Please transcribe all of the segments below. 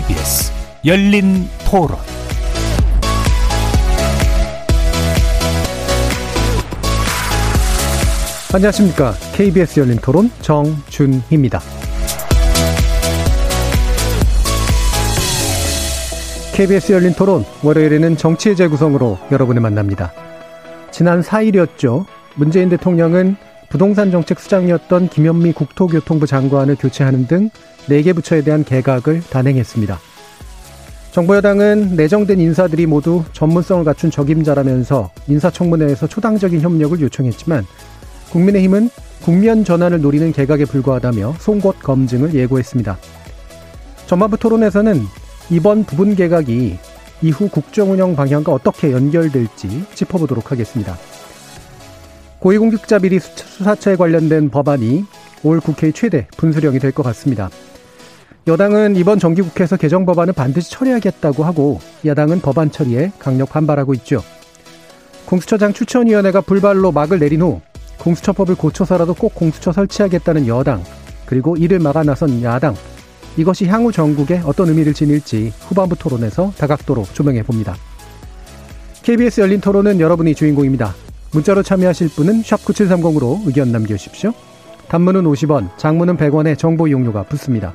KBS 열린 토론 안녕하십니까. KBS 열린 토론 정준희입니다. KBS 열린 토론 월요일에는 정치의 재구성으로 여러분을 만납니다. 지난 4일이었죠. 문재인 대통령은 부동산 정책 수장이었던 김현미 국토교통부 장관을 교체하는 등 4개 부처에 대한 개각을 단행했습니다. 정부 여당은 내정된 인사들이 모두 전문성을 갖춘 적임자라면서 인사청문회에서 초당적인 협력을 요청했지만 국민의힘은 국면 전환을 노리는 개각에 불과하다며 송곳 검증을 예고했습니다. 전반부 토론에서는 이번 부분 개각이 이후 국정 운영 방향과 어떻게 연결될지 짚어보도록 하겠습니다. 고위공직자 비리 수사처에 관련된 법안이 올 국회의 최대 분수령이 될 것 같습니다. 여당은 이번 정기국회에서 개정 법안을 반드시 처리하겠다고 하고 야당은 법안 처리에 강력 반발하고 있죠. 공수처장 추천위원회가 불발로 막을 내린 후 공수처법을 고쳐서라도 꼭 공수처 설치하겠다는 여당 그리고 이를 막아 나선 야당 이것이 향후 전국에 어떤 의미를 지닐지 후반부 토론에서 다각도로 조명해 봅니다. KBS 열린 토론은 여러분이 주인공입니다. 문자로 참여하실 분은 9730으로 의견 남겨주십시오. 단문은 50원, 장문은 100원의 정보 이용료가 붙습니다.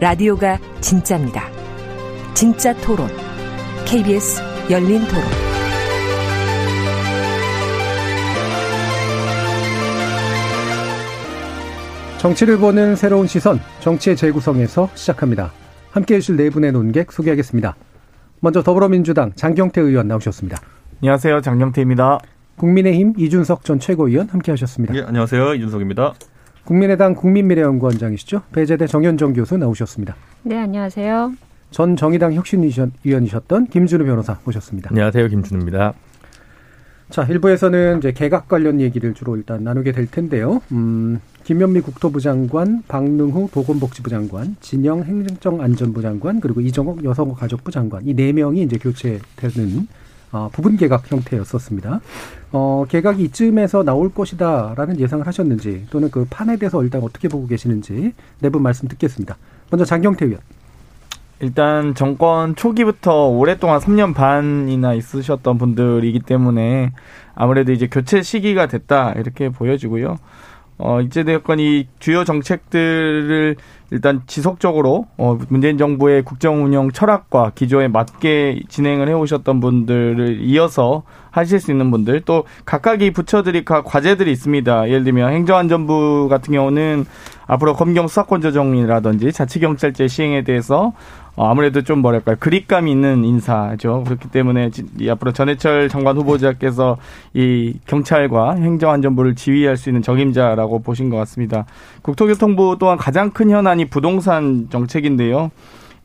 라디오가 진짜입니다. 진짜 토론, KBS 열린 토론. 정치를 보는 새로운 시선, 정치의 재구성에서 시작합니다. 함께 해주실 네 분의 논객 소개하겠습니다. 먼저 더불어민주당 장경태 의원 나오셨습니다. 안녕하세요. 장경태입니다. 국민의힘 이준석 전 최고위원 함께 하셨습니다. 예, 안녕하세요. 이준석입니다. 국민의당 국민미래연구원장이시죠. 배재대 정현정 교수 나오셨습니다. 네, 안녕하세요. 전 정의당 혁신위원이셨던 김준우 변호사 모셨습니다. 안녕하세요. 김준우입니다. 자, 1부에서는 이제 개각 관련 얘기를 주로 일단 나누게 될 텐데요. 음, 김현미 국토부 장관, 박능후 보건복지부 장관, 진영 행정안전부 장관, 그리고 이정옥 여성가족부 장관 이 네 명이 이제 교체되는 어, 부분 개각 형태였었습니다. 어, 개각이 이쯤에서 나올 것이다라는 예상을 하셨는지 또는 그 판에 대해서 일단 어떻게 보고 계시는지 내부 말씀 듣겠습니다. 먼저 장경태 의원. 일단 정권 초기부터 오랫동안 3년 반이나 있으셨던 분들이기 때문에 아무래도 이제 교체 시기가 됐다 이렇게 보여지고요. 어, 이제되었건 이 주요 정책들을 일단 지속적으로 어, 문재인 정부의 국정 운영 철학과 기조에 맞게 진행을 해오셨던 분들을 이어서 하실 수 있는 분들 또 각각이 부처들이 과제들이 있습니다. 예를 들면 행정안전부 같은 경우는 앞으로 검경 수사권 조정이라든지 자치경찰제 시행에 대해서 어, 아무래도 좀 뭐랄까요 그립감 있는 인사죠. 그렇기 때문에 앞으로 전해철 장관 후보자께서 이 경찰과 행정안전부를 지휘할 수 있는 적임자라고 보신 것 같습니다. 국토교통부 또한 가장 큰 현안이 부동산 정책인데요.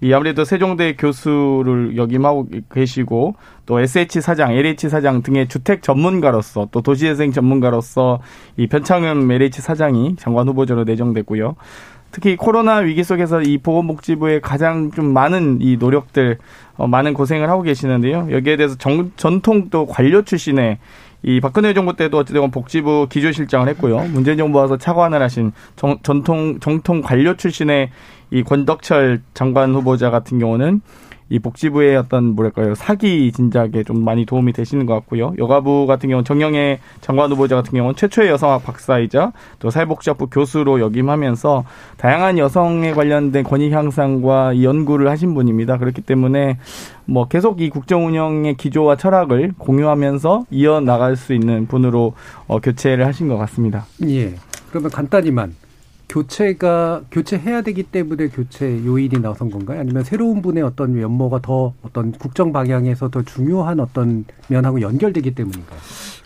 이 아무래도 세종대 교수를 역임하고 계시고 또 SH 사장, LH 사장 등의 주택 전문가로서 또 도시재생 전문가로서 이 변창흠 LH 사장이 장관 후보자로 내정됐고요. 특히 코로나 위기 속에서 이 보건복지부의 가장 좀 많은 이 노력들 어, 많은 고생을 하고 계시는데요. 여기에 대해서 정, 전통 또 관료 출신의 이 박근혜 정부 때도 어찌되건 복지부 기조실장을 했고요. 문재인 정부 와서 차관을 하신 정, 전통 정통 관료 출신의 이 권덕철 장관 후보자 같은 경우는 이 복지부의 어떤 뭐랄까요 사기 진작에 좀 많이 도움이 되시는 것 같고요. 여가부 같은 경우 정영애 장관 후보자 같은 경우는 최초의 여성학 박사이자 또 사회복지학부 교수로 역임하면서 다양한 여성에 관련된 권익 향상과 연구를 하신 분입니다. 그렇기 때문에 뭐 계속 이 국정 운영의 기조와 철학을 공유하면서 이어 나갈 수 있는 분으로 어, 교체를 하신 것 같습니다. 예. 그러면 간단히만 교체가 교체해야 되기 때문에 교체 요인이 나선 건가요? 아니면 새로운 분의 어떤 면모가 더 어떤 국정 방향에서 더 중요한 어떤 면하고 연결되기 때문인가요?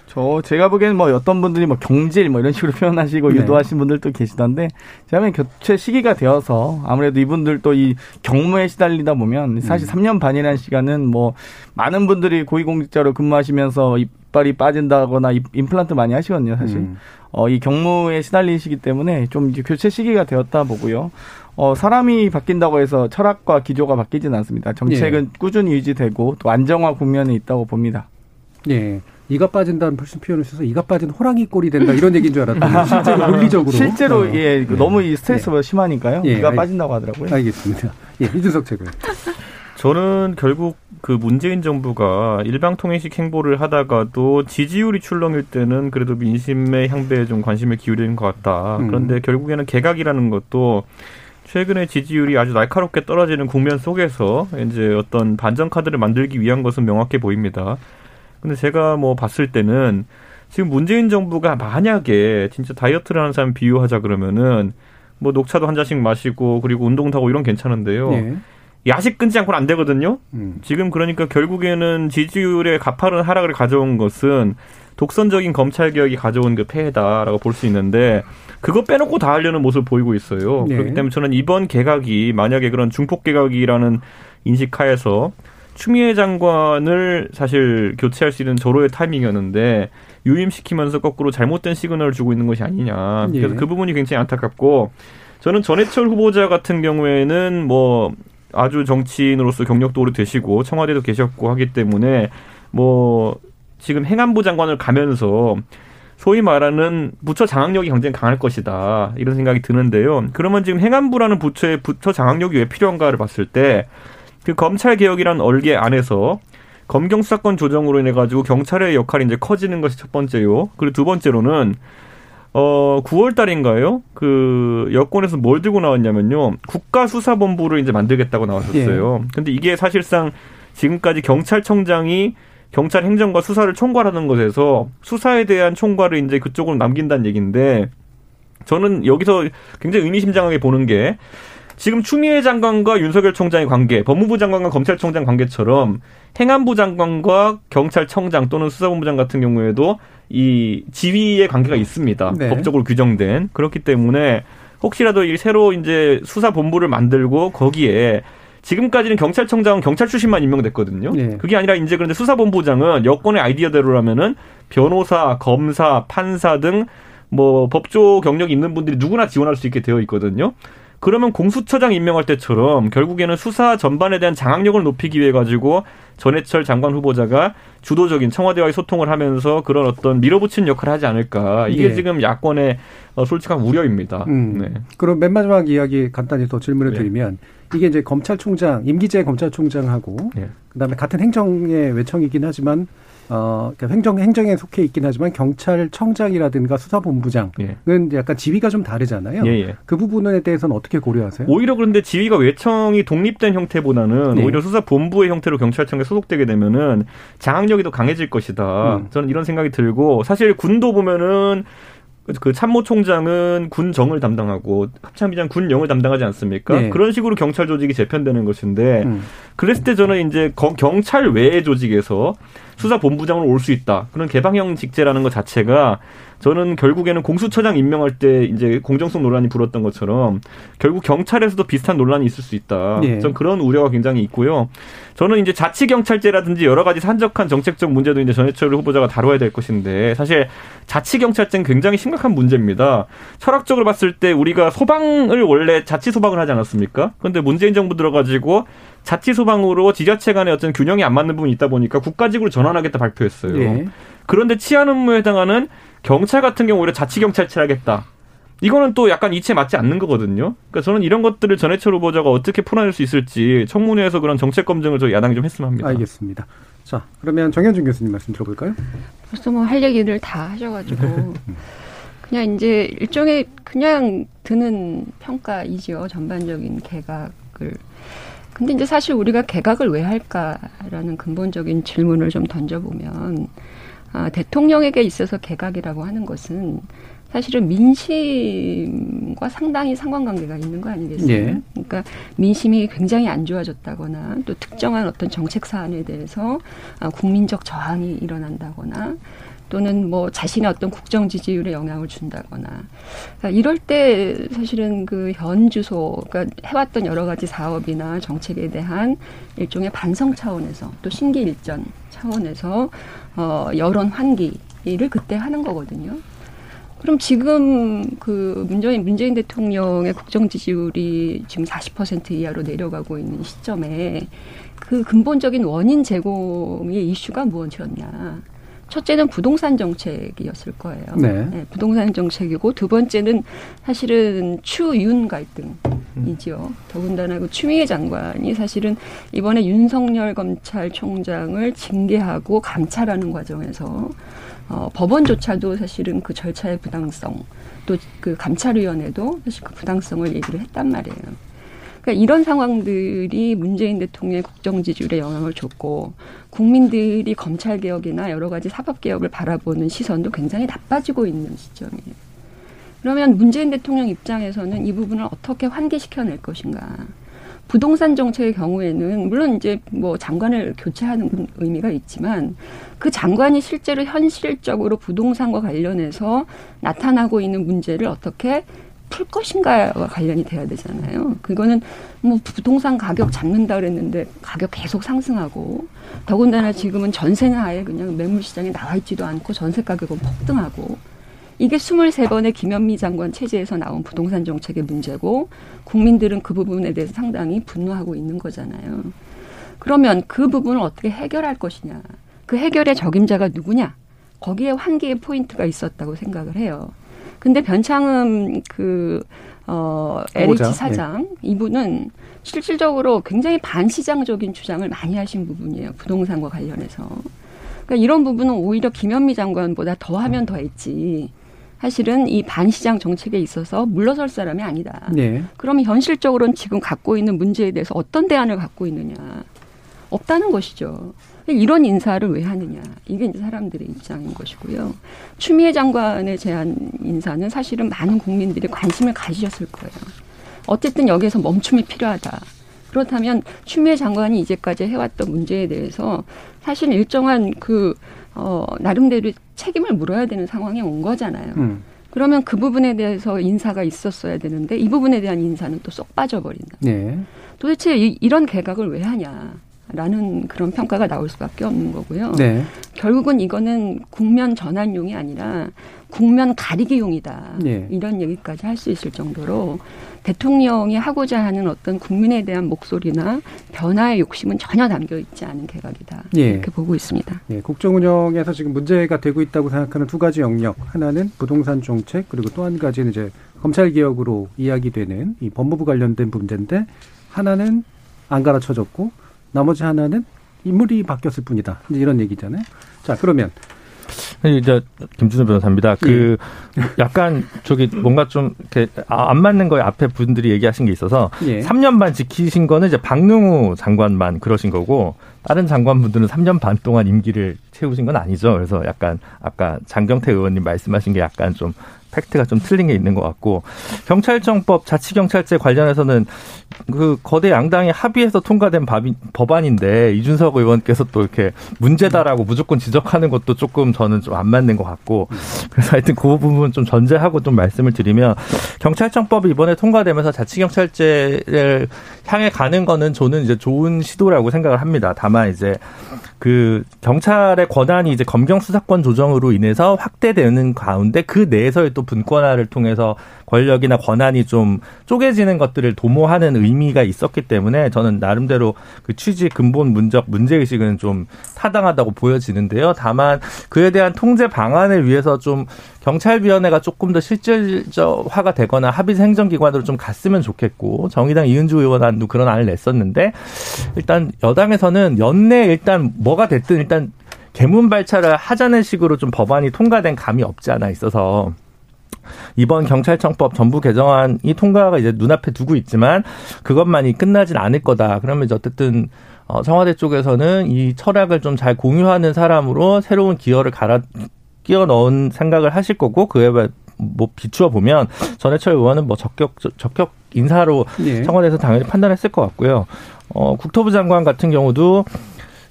저 제가 보기에는 뭐 어떤 분들이 뭐 경질 뭐 이런 식으로 표현하시고 네. 유도하신 분들도 계시던데 제가 보기엔 교체 시기가 되어서 아무래도 이분들도 이 경무에 시달리다 보면 사실 음. 3년 반이라는 시간은 뭐 많은 분들이 고위공직자로 근무하시면서 이빨이 빠진다거나 이- 임플란트 많이 하시거든요, 사실. 음. 어, 이 경무에 시달리시기 때문에 좀 이제 교체 시기가 되었다 보고요. 어, 사람이 바뀐다고 해서 철학과 기조가 바뀌지는 않습니다. 정책은 꾸준히 유지되고 또 안정화 국면에 있다고 봅니다. 예. 이가 빠진다는 표현을 써서 이가 빠진 호랑이 꼴이 된다 이런 얘기인 줄 알았더니 실제로 논리적으로 실제로 어. 예, 그 네. 너무 이 스트레스가 심하니까요. 예, 이가 알- 빠진다고 하더라고요. 알겠습니다. 예, 이준석 책은 저는 결국 그 문재인 정부가 일방통행식 행보를 하다가도 지지율이 출렁일 때는 그래도 민심의 향배에 좀 관심을 기울이는 것 같다. 음. 그런데 결국에는 개각이라는 것도 최근에 지지율이 아주 날카롭게 떨어지는 국면 속에서 이제 어떤 반전 카드를 만들기 위한 것은 명확해 보입니다. 근데 제가 뭐 봤을 때는 지금 문재인 정부가 만약에 진짜 다이어트를 하는 사람 비유하자 그러면은 뭐 녹차도 한 잔씩 마시고 그리고 운동도 하고 이런 괜찮은데요. 예. 야식 끊지 않고는 안 되거든요. 음. 지금 그러니까 결국에는 지지율의 가파른 하락을 가져온 것은 독선적인 검찰 개혁이 가져온 그 폐해다라고 볼 수 있는데 그거 빼놓고 다 하려는 모습을 보이고 있어요. 네. 그렇기 때문에 저는 이번 개각이 만약에 그런 중폭 개각이라는 인식하에서 추미애 장관을 사실 교체할 수 있는 절호의 타이밍이었는데 유임시키면서 거꾸로 잘못된 시그널을 주고 있는 것이 아니냐. 그래서 예. 그 부분이 굉장히 안타깝고 저는 전해철 후보자 같은 경우에는 뭐 아주 정치인으로서 경력도 오래 되시고 청와대도 계셨고 하기 때문에 뭐 지금 행안부 장관을 가면서 소위 말하는 부처 장악력이 굉장히 강할 것이다 이런 생각이 드는데요. 그러면 지금 행안부라는 부처의 부처 장악력이 왜 필요한가를 봤을 때 그 검찰 개혁이라는 얼개 안에서 검경 수사권 조정으로 인해 가지고 경찰의 역할이 이제 커지는 것이 첫 번째요. 그리고 두 번째로는 어 9월 달인가요? 그 여권에서 뭘 들고 나왔냐면요. 국가수사본부를 이제 만들겠다고 나왔었어요. 근데 이게 사실상 지금까지 경찰청장이 경찰 행정과 수사를 총괄하는 것에서 수사에 대한 총괄을 이제 그쪽으로 남긴다는 얘기인데 저는 여기서 굉장히 의미심장하게 보는 게 지금 추미애 장관과 윤석열 총장의 관계, 법무부 장관과 검찰총장 관계처럼 행안부 장관과 경찰청장 또는 수사본부장 같은 경우에도 이 지위의 관계가 있습니다. 네. 법적으로 규정된 그렇기 때문에 혹시라도 이 새로 이제 수사 본부를 만들고 거기에 지금까지는 경찰청장은 경찰 출신만 임명됐거든요. 네. 그게 아니라 이제 그런데 수사본부장은 여권의 아이디어대로라면은 변호사, 검사, 판사 등 뭐 법조 경력이 있는 분들이 누구나 지원할 수 있게 되어 있거든요. 그러면 공수처장 임명할 때처럼 결국에는 수사 전반에 대한 장악력을 높이기 위해 가지고 전해철 장관 후보자가 주도적인 청와대와의 소통을 하면서 그런 어떤 밀어붙이는 역할을 하지 않을까. 이게 예. 지금 야권의 어, 솔직한 우려입니다. 음. 네. 그럼 맨 마지막 이야기 간단히 더 질문을 네. 드리면 이게 이제 검찰총장 임기제 검찰총장하고 네. 그다음에 같은 행정의 외청이긴 하지만 어 그러니까 행정 행정에 속해 있긴 하지만 경찰청장이라든가 수사본부장은 예. 약간 지위가 좀 다르잖아요. 예, 예. 그 부분에 대해서는 어떻게 고려하세요? 오히려 그런데 지위가 외청이 독립된 형태보다는 네. 오히려 수사본부의 형태로 경찰청에 소속되게 되면은 장악력이 더 강해질 것이다. 음. 저는 이런 생각이 들고 사실 군도 보면은 그 참모총장은 군정을 담당하고 합참비장 군영을 담당하지 않습니까? 네. 그런 식으로 경찰 조직이 재편되는 것인데 음. 그랬을 때 저는 이제 거- 경찰 외의 조직에서 수사본부장으로 올 수 있다. 그런 개방형 직제라는 것 자체가 저는 결국에는 공수처장 임명할 때 이제 공정성 논란이 불었던 것처럼 결국 경찰에서도 비슷한 논란이 있을 수 있다. 예. 전 그런 우려가 굉장히 있고요. 저는 이제 자치 경찰제라든지 여러 가지 산적한 정책적 문제도 이제 전해철 후보자가 다뤄야 될 것인데 사실 자치 경찰제는 굉장히 심각한 문제입니다. 철학적으로 봤을 때 우리가 소방을 원래 자치 소방을 하지 않았습니까? 그런데 문재인 정부 들어가지고 자치 소방으로 지자체 간의 어떤 균형이 안 맞는 부분이 있다 보니까 국가직으로 전환하겠다 발표했어요. 예. 그런데 치안 업무에 해당하는 경찰 같은 경우 오히려 자치경찰체를 하겠다. 이거는 또 약간 이치에 맞지 않는 거거든요. 그러니까 저는 이런 것들을 전해철 후보자가 어떻게 풀어낼 수 있을지 청문회에서 그런 정책 검증을 저 야당이 좀 했으면 합니다. 알겠습니다. 자, 그러면 정현준 교수님 말씀 들어볼까요? 벌써 뭐 할 얘기를 다 하셔가지고 그냥 이제 일종의 그냥 드는 평가이지요 전반적인 개각을. 근데 이제 사실 우리가 개각을 왜 할까라는 근본적인 질문을 좀 던져보면 아, 대통령에게 있어서 개각이라고 하는 것은 사실은 민심과 상당히 상관관계가 있는 거 아니겠어요? 예. 그러니까 민심이 굉장히 안 좋아졌다거나 또 특정한 어떤 정책 사안에 대해서 아, 국민적 저항이 일어난다거나 또는 뭐 자신의 어떤 국정 지지율에 영향을 준다거나 그러니까 이럴 때 사실은 그 현 주소 그러니까 해왔던 여러 가지 사업이나 정책에 대한 일종의 반성 차원에서 또 신기 일전 차원에서 어 여론 환기를 그때 하는 거거든요. 그럼 지금 그 문재인 문재인 대통령의 국정 지지율이 지금 40% 이하로 내려가고 있는 시점에 그 근본적인 원인 제공의 이슈가 무엇이었냐? 첫째는 부동산 정책이었을 거예요. 네. 네, 부동산 정책이고 두 번째는 사실은 추윤 갈등이지요. 더군다나 그 추미애 장관이 사실은 이번에 윤석열 검찰총장을 징계하고 감찰하는 과정에서 어, 법원조차도 사실은 그 절차의 부당성 또 그 감찰위원회도 사실 그 부당성을 얘기를 했단 말이에요. 그러니까 이런 상황들이 문재인 대통령의 국정 지지율에 영향을 줬고 국민들이 검찰 개혁이나 여러 가지 사법 개혁을 바라보는 시선도 굉장히 나빠지고 있는 시점이에요. 그러면 문재인 대통령 입장에서는 이 부분을 어떻게 환기시켜낼 것인가? 부동산 정책의 경우에는 물론 이제 뭐 장관을 교체하는 의미가 있지만 그 장관이 실제로 현실적으로 부동산과 관련해서 나타나고 있는 문제를 어떻게 풀 것인가와 관련이 돼야 되잖아요. 그거는 뭐 부동산 가격 잡는다 그랬는데 가격 계속 상승하고 더군다나 지금은 전세는 아예 그냥 매물 시장에 나와 있지도 않고 전세 가격은 폭등하고 이게 23번의 김현미 장관 체제에서 나온 부동산 정책의 문제고 국민들은 그 부분에 대해서 상당히 분노하고 있는 거잖아요. 그러면 그 부분을 어떻게 해결할 것이냐. 그 해결의 적임자가 누구냐. 거기에 환기의 포인트가 있었다고 생각을 해요. 근데 변창흠 그, 어, LH 사장, 네. 이분은 실질적으로 굉장히 반시장적인 주장을 많이 하신 부분이에요. 부동산과 관련해서. 그러니까 이런 부분은 오히려 김현미 장관보다 더 하면 더 했지. 사실은 이 반시장 정책에 있어서 물러설 사람이 아니다. 네. 그러면 현실적으로는 지금 갖고 있는 문제에 대해서 어떤 대안을 갖고 있느냐. 없다는 것이죠. 이런 인사를 왜 하느냐. 이게 이제 사람들의 입장인 것이고요. 추미애 장관의 제안 인사는 사실은 많은 국민들이 관심을 가지셨을 거예요. 어쨌든 여기에서 멈춤이 필요하다. 그렇다면 추미애 장관이 이제까지 해왔던 문제에 대해서 사실 일정한 그, 어, 나름대로 책임을 물어야 되는 상황에 온 거잖아요. 음. 그러면 그 부분에 대해서 인사가 있었어야 되는데 이 부분에 대한 인사는 또 쏙 빠져버린다. 네. 도대체 이, 이런 개각을 왜 하냐. 라는 그런 평가가 나올 수밖에 없는 거고요. 네. 결국은 이거는 국면 전환용이 아니라 국면 가리기용이다. 네. 이런 얘기까지 할 수 있을 정도로 대통령이 하고자 하는 어떤 국민에 대한 목소리나 변화의 욕심은 전혀 담겨 있지 않은 개각이다. 네. 이렇게 보고 있습니다. 네. 국정 운영에서 지금 문제가 되고 있다고 생각하는 두 가지 영역. 하나는 부동산 정책 그리고 또 한 가지는 이제 검찰 개혁으로 이야기되는 이 법무부 관련된 문제인데 하나는 안 갈아쳐졌고 나머지 하나는 인물이 바뀌었을 뿐이다. 이런 얘기잖아요. 자, 그러면 이제 김준호 변호사입니다. 그 예. 약간 저기 뭔가 좀 이렇게 아, 안 맞는 거에 앞에 분들이 얘기하신 게 있어서 예. 3년 반 지키신 거는 이제 박능우 장관만 그러신 거고 다른 장관분들은 3년 반 동안 임기를 채우신 건 아니죠. 그래서 약간 아까 장경태 의원님 말씀하신 게 약간 좀 팩트가 좀 틀린 게 있는 것 같고 경찰청법 자치경찰제 관련해서는 그 거대 양당이 합의해서 통과된 법안인데 이준석 의원께서 또 이렇게 문제다라고 무조건 지적하는 것도 조금 저는 좀 안 맞는 것 같고 그래서 하여튼 그 부분 좀 전제하고 좀 말씀을 드리면 경찰청법이 이번에 통과되면서 자치경찰제를 향해 가는 거는 저는 이제 좋은 시도라고 생각을 합니다. 다만 이제 그 경찰의 권한이 이제 검경 수사권 조정으로 인해서 확대되는 가운데 그 내에서의 또 분권화를 통해서 권력이나 권한이 좀 쪼개지는 것들을 도모하는 의미가 있었기 때문에 저는 나름대로 그 취지 근본 문적 문제 의식은 좀 타당하다고 보여지는데요. 다만 그에 대한 통제 방안을 위해서 좀 경찰위원회가 조금 더 실질적화가 되거나 합의 행정기관으로 좀 갔으면 좋겠고 정의당 이은주 의원안도 그런 안을 냈었는데 일단 여당에서는 연내 일단 뭐가 됐든 일단 개문 발차를 하자는 식으로 좀 법안이 통과된 감이 없지 않아 있어서 이번 경찰청법 전부 개정안이 통과가 이제 눈앞에 두고 있지만 그것만이 끝나진 않을 거다. 그러면 이제 어쨌든 어, 청와대 쪽에서는 이 철학을 좀 잘 공유하는 사람으로 새로운 기여를 갈아 끼워 넣은 생각을 하실 거고 그에 뭐 비추어 보면 전해철 의원은 뭐 적격 적격 인사로 예. 청와대에서 당연히 판단했을 것 같고요. 어, 국토부 장관 같은 경우도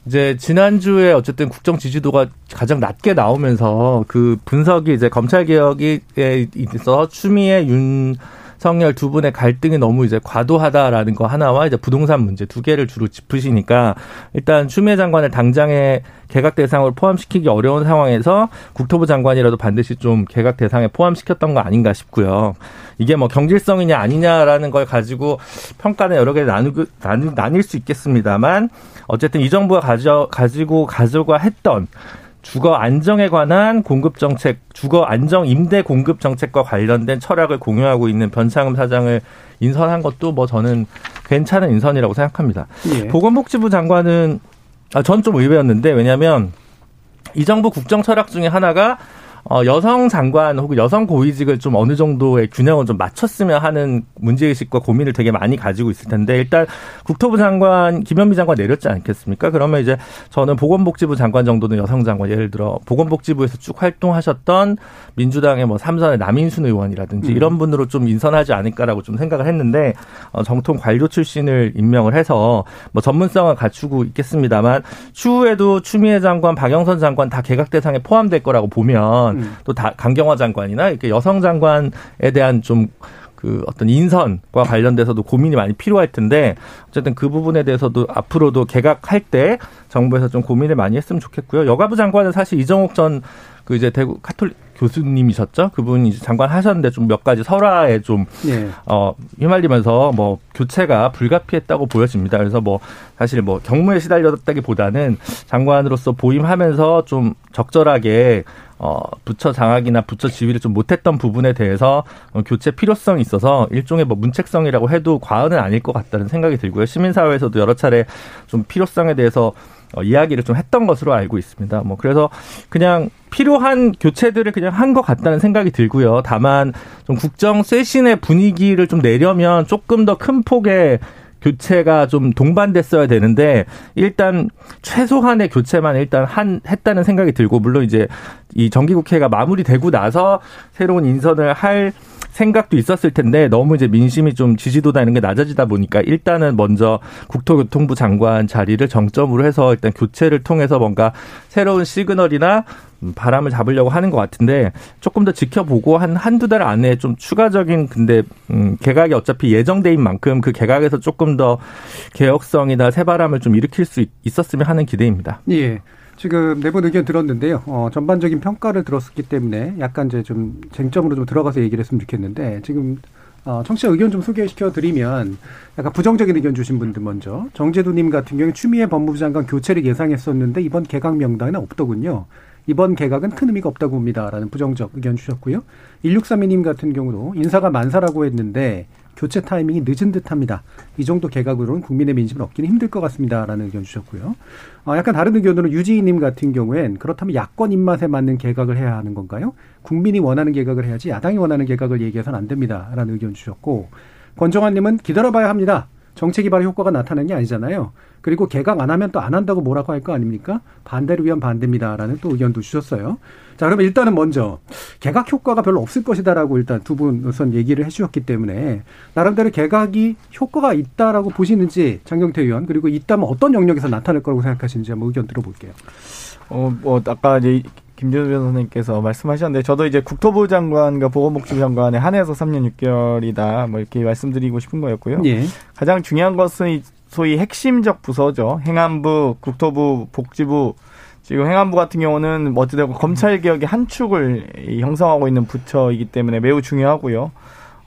이제 지난주에 어쨌든 국정 지지도가 가장 낮게 나오면서 그 분석이 이제 검찰 개혁에 있어서 추미애 윤 성열 두 분의 갈등이 너무 이제 과도하다라는 거 하나와 이제 부동산 문제 두 개를 주로 짚으시니까 일단 추미애 장관을 당장에 개각 대상으로 포함시키기 어려운 상황에서 국토부 장관이라도 반드시 좀 개각 대상에 포함시켰던 거 아닌가 싶고요. 이게 뭐 경질성이냐 아니냐라는 걸 가지고 평가는 여러 개 나누, 나누, 나뉠 수 있겠습니다만 어쨌든 이 정부가 가져, 가지고 가져가 했던 주거 안정에 관한 공급 정책, 주거 안정 임대 공급 정책과 관련된 철학을 공유하고 있는 변창흠 사장을 인선한 것도 뭐 저는 괜찮은 인선이라고 생각합니다. 예. 보건복지부 장관은 아, 전 좀 의외였는데 왜냐하면 이 정부 국정 철학 중에 하나가 어, 여성 장관 혹은 여성 고위직을 좀 어느 정도의 균형을 좀 맞췄으면 하는 문제의식과 고민을 되게 많이 가지고 있을 텐데 일단 국토부 장관 김현미 장관 내렸지 않겠습니까? 그러면 이제 저는 보건복지부 장관 정도는 여성 장관 예를 들어 보건복지부에서 쭉 활동하셨던 민주당의 뭐 삼선의 남인순 의원이라든지 음. 이런 분으로 좀 인선하지 않을까라고 좀 생각을 했는데 어, 정통 관료 출신을 임명을 해서 뭐 전문성을 갖추고 있겠습니다만 추후에도 추미애 장관, 박영선 장관 다 개각 대상에 포함될 거라고 보면 장관, 음. 또 다 강경화 장관이나 이렇게 여성 장관에 대한 좀그 어떤 인선과 관련돼서도 고민이 많이 필요할 텐데 어쨌든 그 부분에 대해서도 앞으로도 개각할 때 정부에서 좀 고민을 많이 했으면 좋겠고요. 여가부 장관은 사실 이정옥 전 그 이제 대구 카톨릭 교수님이셨죠. 그분이 이제 장관 하셨는데 좀 몇 가지 설화에 좀 예. 어, 휘말리면서 뭐 교체가 불가피했다고 보여집니다. 그래서 뭐 사실 뭐 경무에 시달렸다기 보다는 장관으로서 보임하면서 좀 적절하게 어, 부처 장악이나 부처 지휘를 좀 못했던 부분에 대해서 어, 교체 필요성이 있어서 일종의 뭐 문책성이라고 해도 과언은 아닐 것 같다는 생각이 들고요. 시민사회에서도 여러 차례 좀 필요성에 대해서 어, 이야기를 좀 했던 것으로 알고 있습니다. 뭐 그래서 그냥 필요한 교체들을 그냥 한 것 같다는 생각이 들고요. 다만 좀 국정 쇄신의 분위기를 좀 내려면 조금 더 큰 폭의 교체가 좀 동반됐어야 되는데 일단 최소한의 교체만 일단 한 했다는 생각이 들고 물론 이제 이 정기국회가 마무리되고 나서 새로운 인선을 할 생각도 있었을 텐데 너무 이제 민심이 좀 지지도다 이런 게 낮아지다 보니까 일단은 먼저 국토교통부 장관 자리를 정점으로 해서 일단 교체를 통해서 뭔가 새로운 시그널이나 바람을 잡으려고 하는 것 같은데 조금 더 지켜보고 한 한두 달 안에 좀 추가적인 근데 음 개각이 어차피 예정돼인 만큼 그 개각에서 조금 더 개혁성이나 새바람을 좀 일으킬 수 있었으면 하는 기대입니다. 예. 지금 내분 의견 들었는데요. 어, 전반적인 평가를 들었기 때문에 약간 이제 좀 쟁점으로 좀 들어가서 얘기를 했으면 좋겠는데 지금 어, 청취자 의견 좀 소개시켜 드리면 약간 부정적인 의견 주신 분들 먼저 정재두님 같은 경우에 추미애 법무부 장관 교체를 예상했었는데 이번 개각 명단에는 없더군요. 이번 개각은 큰 의미가 없다고 봅니다라는 부정적 의견 주셨고요. 1632님 같은 경우도 인사가 만사라고 했는데 교체 타이밍이 늦은 듯합니다. 이 정도 개각으로는 국민의 민심을 얻기는 힘들 것 같습니다라는 의견 주셨고요. 어, 약간 다른 의견으로 유지희님 같은 경우엔 그렇다면 야권 입맛에 맞는 개각을 해야 하는 건가요? 국민이 원하는 개각을 해야지 야당이 원하는 개각을 얘기해서는 안 됩니다라는 의견 주셨고 권정환님은 기다려봐야 합니다. 정책이 바로 효과가 나타나는 게 아니잖아요. 그리고 개각 안 하면 또 안 한다고 뭐라고 할 거 아닙니까? 반대를 위한 반대입니다라는 또 의견도 주셨어요. 자, 그러면 일단은 먼저 개각 효과가 별로 없을 것이다라고 일단 두 분 우선 얘기를 해주셨기 때문에 나름대로 개각이 효과가 있다라고 보시는지 장경태 의원 그리고 있다면 어떤 영역에서 나타날 거라고 생각하시는지 한번 의견 들어볼게요. 어, 뭐 아까 이제 김준호 변호사님께서 말씀하셨는데 저도 이제 국토부 장관과 보건복지부 장관에 한해서 3년 6개월이다 뭐 이렇게 말씀드리고 싶은 거였고요. 예. 가장 중요한 것은 소위 핵심적 부서죠. 행안부, 국토부, 복지부 지금 행안부 같은 경우는 어찌되건 검찰 개혁의 한 축을 형성하고 있는 부처이기 때문에 매우 중요하고요.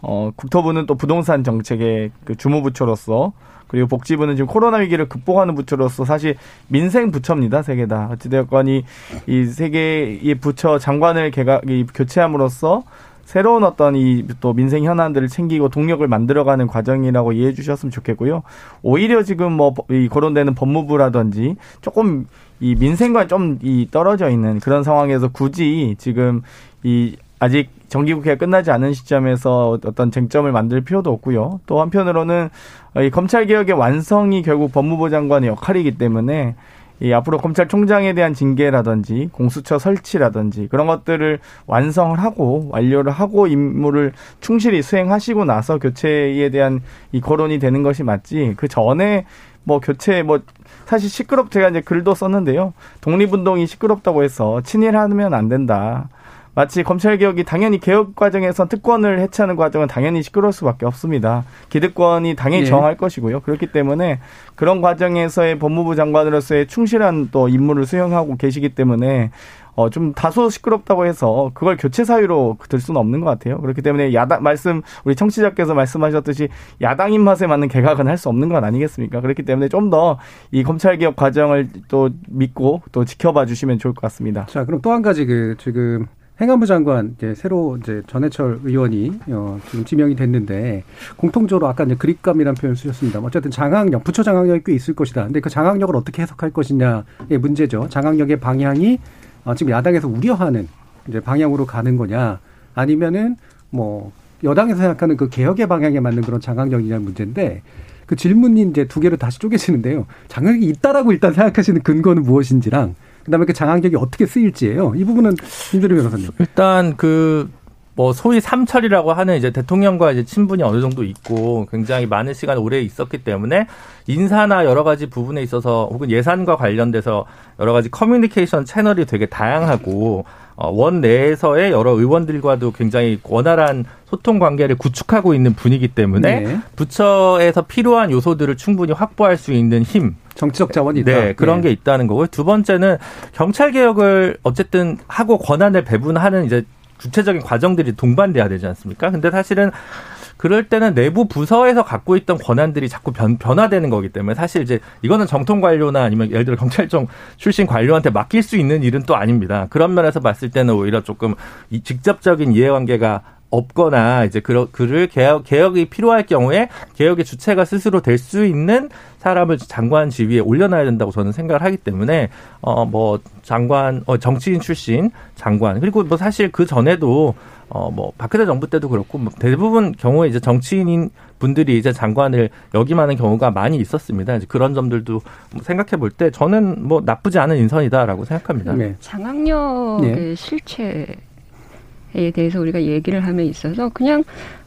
어, 국토부는 또 부동산 정책의 그 주무부처로서 그리고 복지부는 지금 코로나 위기를 극복하는 부처로서 사실 민생 부처입니다. 세 개 다. 어찌되었건 이, 이세 개의 부처 장관을 개각, 이 교체함으로써 새로운 어떤 이 또 민생 현안들을 챙기고 동력을 만들어가는 과정이라고 이해해 주셨으면 좋겠고요. 오히려 지금 뭐 이 거론되는 법무부라든지 조금 이 민생과 좀 이 떨어져 있는 그런 상황에서 굳이 지금 이 아직 정기국회가 끝나지 않은 시점에서 어떤 쟁점을 만들 필요도 없고요. 또 한편으로는 이 검찰 개혁의 완성이 결국 법무부 장관의 역할이기 때문에 이 앞으로 검찰총장에 대한 징계라든지 공수처 설치라든지 그런 것들을 완성을 하고 완료를 하고 임무를 충실히 수행하시고 나서 교체에 대한 이 거론이 되는 것이 맞지 그 전에 뭐 교체 뭐 사실 시끄럽 제가 이제 글도 썼는데요. 독립운동이 시끄럽다고 해서 친일하면 안 된다. 마치 검찰 개혁이 당연히 개혁 과정에서 특권을 해체하는 과정은 당연히 시끄러울 수밖에 없습니다. 기득권이 당연히 예. 정할 것이고요. 그렇기 때문에 그런 과정에서의 법무부 장관으로서의 충실한 또 임무를 수행하고 계시기 때문에 어, 좀 다소 시끄럽다고 해서 그걸 교체 사유로 들 수는 없는 것 같아요. 그렇기 때문에 야당, 말씀, 우리 청취자께서 말씀하셨듯이 야당 입맛에 맞는 개각은 할 수 없는 것 아니겠습니까? 그렇기 때문에 좀 더 이 검찰 개혁 과정을 또 믿고 또 지켜봐 주시면 좋을 것 같습니다. 자, 그럼 또 한 가지 그 지금 행안부 장관 이제 새로 이제 전해철 의원이 어, 지금 지명이 됐는데 공통적으로 아까 이제 그립감이라는 표현을 쓰셨습니다. 어쨌든 장악력, 부처 장악력이 꽤 있을 것이다. 근데 그 장악력을 어떻게 해석할 것이냐의 문제죠. 장악력의 방향이 어, 지금 야당에서 우려하는 이제 방향으로 가는 거냐, 아니면은 뭐 여당에서 생각하는 그 개혁의 방향에 맞는 그런 장악력이냐는 문제인데 그 질문이 이제 두 개로 다시 쪼개지는데요. 장악력이 있다라고 일단 생각하시는 근거는 무엇인지랑 그다음에 그 장악력이 어떻게 쓰일지예요. 이 부분은 김준일 변호사님. 일단 그 뭐 소위 삼철이라고 하는 이제 대통령과 이제 친분이 어느 정도 있고 굉장히 많은 시간 오래 있었기 때문에 인사나 여러 가지 부분에 있어서 혹은 예산과 관련돼서 여러 가지 커뮤니케이션 채널이 되게 다양하고 어, 원 내에서의 여러 의원들과도 굉장히 원활한 소통 관계를 구축하고 있는 분이기 때문에 네. 부처에서 필요한 요소들을 충분히 확보할 수 있는 힘 정치적 자원이 있다. 네, 그런 네. 게 있다는 거고요. 두 번째는 경찰 개혁을 어쨌든 하고 권한을 배분하는 이제 구체적인 과정들이 동반돼야 되지 않습니까? 근데 사실은 그럴 때는 내부 부서에서 갖고 있던 권한들이 자꾸 변, 변화되는 거기 때문에 사실 이제 이거는 정통 관료나 아니면 예를 들어 경찰청 출신 관료한테 맡길 수 있는 일은 또 아닙니다. 그런 면에서 봤을 때는 오히려 조금 이 직접적인 이해관계가 없거나 이제 그러, 그를 개혁, 개혁이 필요할 경우에 개혁의 주체가 스스로 될 수 있는 사람을 장관 지위에 올려놔야 된다고 저는 생각을 하기 때문에 어 뭐 장관 어 정치인 출신 장관 그리고 뭐 사실 그 전에도 어뭐 박근혜 정부 때도 그렇고 뭐 대부분 경우에 이제 정치인인 분들이 이제 장관을 역임하는 경우가 많이 있었습니다. 이제 그런 점들도 뭐 생각해 볼 때 저는 뭐 나쁘지 않은 인선이다라고 생각합니다. 네. 장악력의 네. 실체에 대해서 우리가 얘기를 함에 있어서 그냥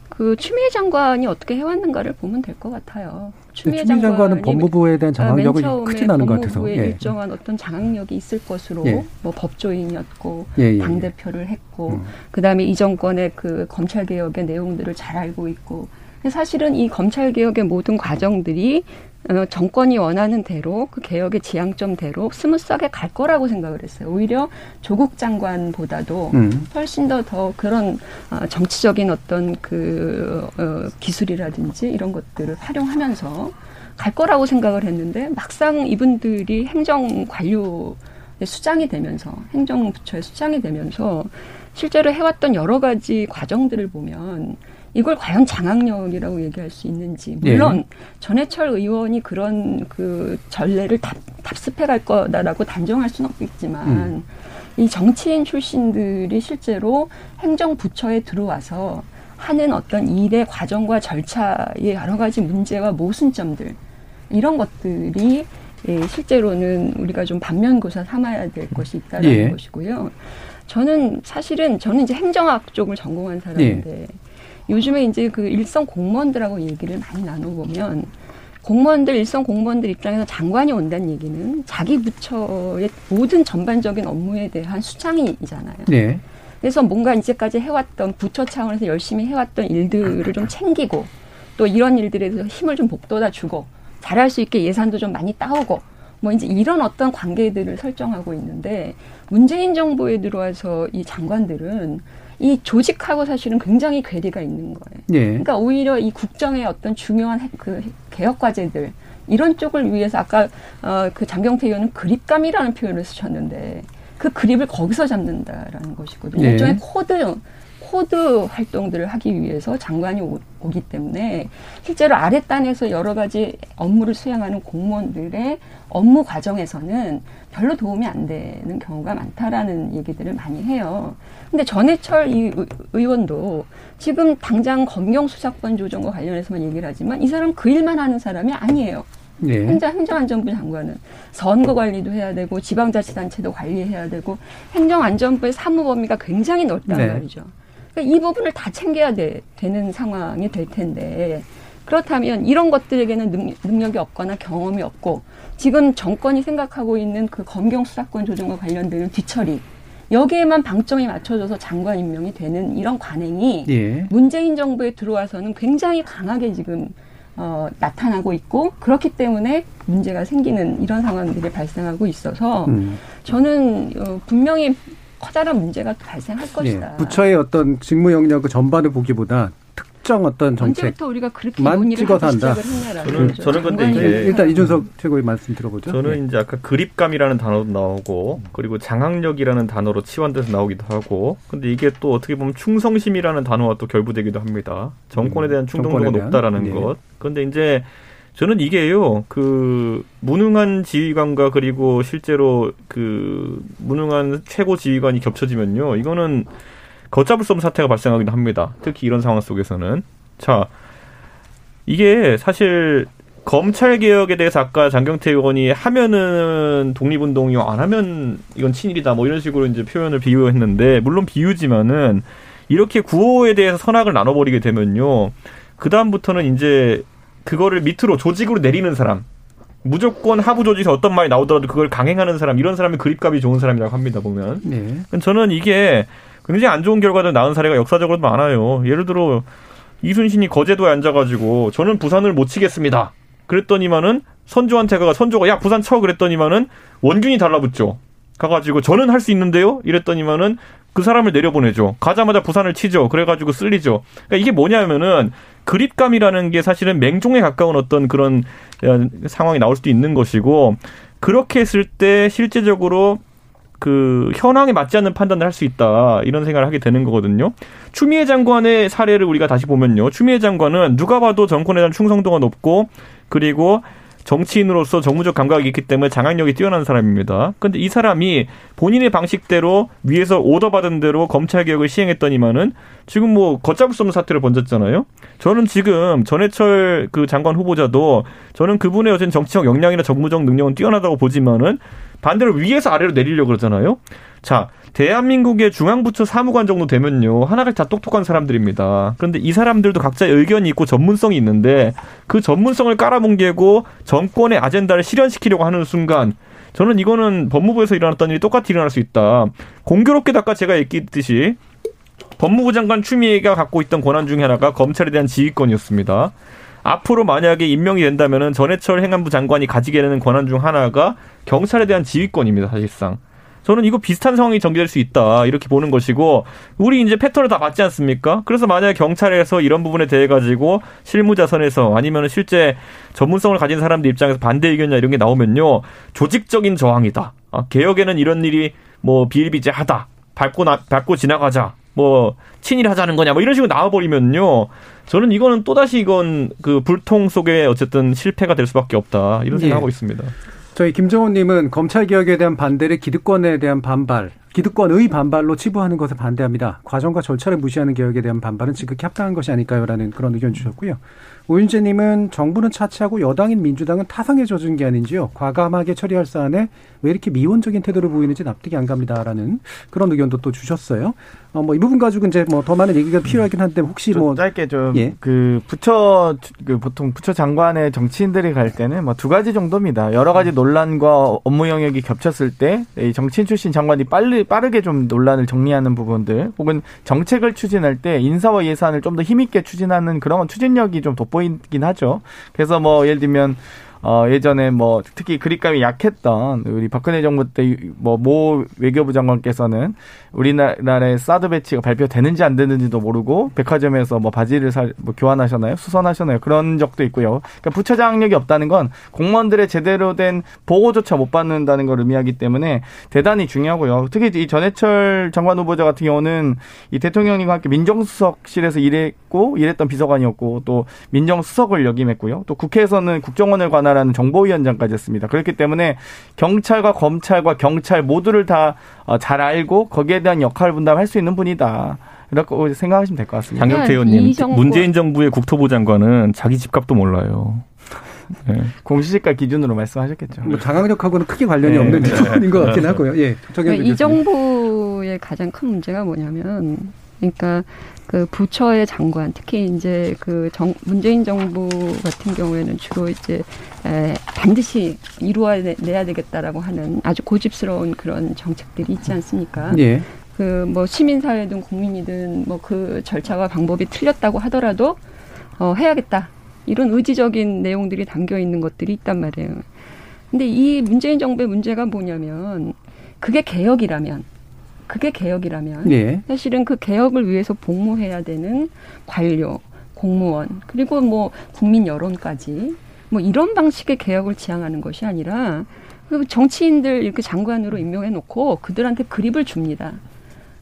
그 추미애 장관이 어떻게 해왔는가를 보면 될 것 같아요. 추미애 장관은 법무부에 대한 장악력이 맨 처음에 크진 않은 것 같아서. 법무부에 예. 일정한 어떤 장악력이 있을 것으로 예. 뭐 법조인이었고 예, 예, 예. 당 대표를 했고 음. 그다음에 이 정권의 그 검찰 개혁의 내용들을 잘 알고 있고 사실은 이 검찰 개혁의 모든 과정들이 어, 정권이 원하는 대로 그 개혁의 지향점대로 스무스하게 갈 거라고 생각을 했어요. 오히려 조국 장관보다도 음. 훨씬 더 더 그런 어, 정치적인 어떤 그 어, 기술이라든지 이런 것들을 활용하면서 갈 거라고 생각을 했는데 막상 이분들이 행정 관료의 수장이 되면서 행정부처의 수장이 되면서 실제로 해왔던 여러 가지 과정들을 보면 이걸 과연 장악력이라고 얘기할 수 있는지 물론 전해철 의원이 그런 그 전례를 답, 답습해 갈 거다라고 단정할 수는 없겠지만 음. 이 정치인 출신들이 실제로 행정부처에 들어와서 하는 어떤 일의 과정과 절차의 여러 가지 문제와 모순점들 이런 것들이 예, 실제로는 우리가 좀 반면교사 삼아야 될 것이 있다는 예. 것이고요. 저는 사실은 저는 이제 행정학 쪽을 전공한 사람인데 요즘에 이제 그 일선 공무원들하고 얘기를 많이 나눠보면 공무원들 일선 공무원들 입장에서 장관이 온다는 얘기는 자기 부처의 모든 전반적인 업무에 대한 수장이잖아요. 네. 그래서 뭔가 이제까지 해왔던 부처 차원에서 열심히 해왔던 일들을 좀 챙기고 또 이런 일들에 대해서 힘을 좀 복돋아 주고 잘할 수 있게 예산도 좀 많이 따오고 뭐 이제 이런 어떤 관계들을 설정하고 있는데 문재인 정부에 들어와서 이 장관들은 이 조직하고 사실은 굉장히 괴리가 있는 거예요. 예. 그러니까 오히려 이 국정의 어떤 중요한 해- 그 개혁 과제들 이런 쪽을 위해서 아까 어, 그 장경태 의원은 그립감이라는 표현을 쓰셨는데 그 그립을 거기서 잡는다라는 것이거든요. 예. 일종의 코드 코드 활동들을 하기 위해서 장관이 오, 오기 때문에 실제로 아랫단에서 여러 가지 업무를 수행하는 공무원들의 업무 과정에서는 별로 도움이 안 되는 경우가 많다라는 얘기들을 많이 해요. 근데 전해철 이 의- 의원도 지금 당장 검경수사권 조정과 관련해서만 얘기를 하지만 이 사람 그 일만 하는 사람이 아니에요. 예. 행정, 행정안전부 장관은 선거 관리도 해야 되고 지방자치단체도 관리해야 되고 행정안전부의 사무 범위가 굉장히 넓단 네. 말이죠. 그러니까 이 부분을 다 챙겨야 돼, 되는 상황이 될 텐데 그렇다면 이런 것들에게는 능, 능력이 없거나 경험이 없고 지금 정권이 생각하고 있는 그 검경 수사권 조정과 관련되는 뒤처리 여기에만 방점이 맞춰져서 장관 임명이 되는 이런 관행이 예. 문재인 정부에 들어와서는 굉장히 강하게 지금 어, 나타나고 있고 그렇기 때문에 문제가 생기는 이런 상황들이 발생하고 있어서 음. 저는 어, 분명히 커다란 문제가 발생할 예. 것이다. 부처의 어떤 직무 영역 그 전반을 보기보다 특정 어떤 정책 언제부터 우리가 그렇게 만 논의를 찍어서 한다. 저는-. 저는 근데 이렇게 일단 이준석 최고의 말씀 들어보죠. 저는 예. 이제 아까 그립감이라는 단어도 나오고 그리고 장악력이라는 단어로 치환돼서 나오기도 하고 근데 이게 또 어떻게 보면 충성심이라는 단어와 또 결부되기도 합니다. 정권에 대한 음, 충동도가 대한? 높다라는 예. 것. 그런데 이제 저는 이게요 그 무능한 지휘관과 그리고 실제로 그 무능한 최고 지휘관이 겹쳐지면요 이거는 걷잡을 수 없는 사태가 발생하기도 합니다. 특히 이런 상황 속에서는 자 이게 사실 검찰 개혁에 대해서 아까 장경태 의원이 하면은 독립운동이요 안 하면 이건 친일이다 뭐 이런 식으로 이제 표현을 비유했는데 물론 비유지만은 이렇게 구호에 대해서 선악을 나눠버리게 되면요 그 다음부터는 이제 그거를 밑으로 조직으로 내리는 사람 무조건 하부 조직에서 어떤 말이 나오더라도 그걸 강행하는 사람 이런 사람이 그립감이 좋은 사람이라고 합니다 보면 네. 저는 이게 굉장히 안 좋은 결과를 낳은 사례가 역사적으로 많아요. 예를 들어 이순신이 거제도에 앉아가지고 저는 부산을 못 치겠습니다. 그랬더니만은 선조한테 가 선조가 야 부산 쳐 그랬더니만은 원균이 달라붙죠. 가가지고 저는 할 수 있는데요. 이랬더니만은 그 사람을 내려보내죠. 가자마자 부산을 치죠. 그래가지고 쓸리죠. 그러니까 이게 뭐냐면은 그립감이라는 게 사실은 맹종에 가까운 어떤 그런 어, 상황이 나올 수도 있는 것이고 그렇게 했을 때 실제적으로 그 현황에 맞지 않는 판단을 할 수 있다 이런 생각을 하게 되는 거거든요. 추미애 장관의 사례를 우리가 다시 보면요. 추미애 장관은 누가 봐도 정권에 대한 충성도가 높고 그리고 정치인으로서 정무적 감각이 있기 때문에 장악력이 뛰어난 사람입니다. 근데 이 사람이 본인의 방식대로 위에서 오더 받은 대로 검찰 개혁을 시행했더니만은 지금 뭐 걷잡을 수 없는 사태를 번졌잖아요. 저는 지금 전해철 그 장관 후보자도 저는 그분의 어떤 정치적 역량이나 정무적 능력은 뛰어나다고 보지만은 반대로 위에서 아래로 내리려고 그러잖아요. 자, 대한민국의 중앙부처 사무관 정도 되면요. 하나같이 다 똑똑한 사람들입니다. 그런데 이 사람들도 각자의 의견이 있고 전문성이 있는데 그 전문성을 깔아뭉개고 정권의 아젠다를 실현시키려고 하는 순간 저는 이거는 법무부에서 일어났던 일이 똑같이 일어날 수 있다. 공교롭게 아까 제가 얘기했듯이 법무부 장관 추미애가 갖고 있던 권한 중에 하나가 검찰에 대한 지휘권이었습니다. 앞으로 만약에 임명이 된다면은 전해철 행안부 장관이 가지게 되는 권한 중 하나가 경찰에 대한 지휘권입니다, 사실상. 저는 이거 비슷한 상황이 전개될 수 있다 이렇게 보는 것이고 우리 이제 패턴을 다 봤지 않습니까? 그래서 만약에 경찰에서 이런 부분에 대해 가지고 실무자선에서 아니면 실제 전문성을 가진 사람들 입장에서 반대 의견이나 이런 게 나오면요 조직적인 저항이다. 아, 개혁에는 이런 일이 뭐 비일비재하다. 밟고 나, 밟고 지나가자. 뭐 친일하자는 거냐 뭐 이런 식으로 나와버리면요 저는 이거는 또다시 이건 그 불통 속에 어쨌든 실패가 될 수밖에 없다 이런 예. 생각하고 있습니다. 저희 김정호님은 검찰 개혁에 대한 반대를 기득권에 대한 반발, 기득권의 반발로 치부하는 것을 반대합니다. 과정과 절차를 무시하는 개혁에 대한 반발은 지극히 합당한 것이 아닐까요라는 그런 의견 주셨고요. 오윤재님은 정부는 차치하고 여당인 민주당은 타성에 젖은 게 아닌지요. 과감하게 처리할 사안에 왜 이렇게 미온적인 태도를 보이는지 납득이 안 갑니다라는 그런 의견도 또 주셨어요. 어, 뭐 이 부분 가지고 이제 뭐 더 많은 얘기가 필요하긴 한데 혹시 좀뭐 짧게 좀 예. 그 부처 그 보통 부처 장관의 정치인들이 갈 때는 뭐 두 가지 정도입니다. 여러 가지 논란과 업무 영역이 겹쳤을 때이 정치인 출신 장관이 빨리 빠르게 좀 논란을 정리하는 부분들 혹은 정책을 추진할 때 인사와 예산을 좀 더 힘있게 추진하는 그런 추진력이 좀 돋보 이긴 하죠. 그래서 뭐 예를 들면 어, 예전에 뭐 특히 그립감이 약했던 우리 박근혜 정부 때 뭐 모 외교부 장관께서는 우리나라의 사드 배치가 발표되는지 안 되는지도 모르고 백화점에서 뭐 바지를 살, 뭐 교환하셨나요? 수선하셨나요? 그런 적도 있고요. 그러니까 부처장력이 없다는 건 공무원들의 제대로 된 보고조차 못 받는다는 걸 의미하기 때문에 대단히 중요하고요. 특히 이 전해철 장관 후보자 같은 경우는 이 대통령님과 함께 민정수석실에서 일했고 일했던 비서관이었고 또 민정수석을 역임했고요. 또 국회에서는 국정원을 관 할하는 정보위원장까지 했습니다. 그렇기 때문에 경찰과 검찰과 경찰 모두를 다 잘 알고 거기에 대한 역할 분담할 수 있는 분이다. 이렇게 생각하시면 될 것 같습니다. 장경태 그러니까 의원님, 이 정부- 문재인 정부의 국토부 장관은 자기 집값도 몰라요. 네. 공시지가 기준으로 말씀하셨겠죠. 뭐 장악력하고는 크게 관련이 네. 없는 질문인 것 같긴 하고요. 예, 그러니까 이. 정부의 가장 큰 문제가 뭐냐면 그러니까 그 부처의 장관, 특히 이제 그 정, 문재인 정부 같은 경우에는 주로 이제 에, 반드시 이루어내야 되겠다라고 하는 아주 고집스러운 그런 정책들이 있지 않습니까? 예. 그뭐 시민사회든 국민이든 뭐 그 절차와 방법이 틀렸다고 하더라도 어, 해야겠다. 이런 의지적인 내용들이 담겨 있는 것들이 있단 말이에요. 근데 이 문재인 정부의 문제가 뭐냐면 그게 개혁이라면 그게 개혁이라면 예. 사실은 그 개혁을 위해서 복무해야 되는 관료, 공무원 그리고 뭐 국민 여론까지 뭐 이런 방식의 개혁을 지향하는 것이 아니라 그 정치인들 이렇게 장관으로 임명해 놓고 그들한테 그립을 줍니다.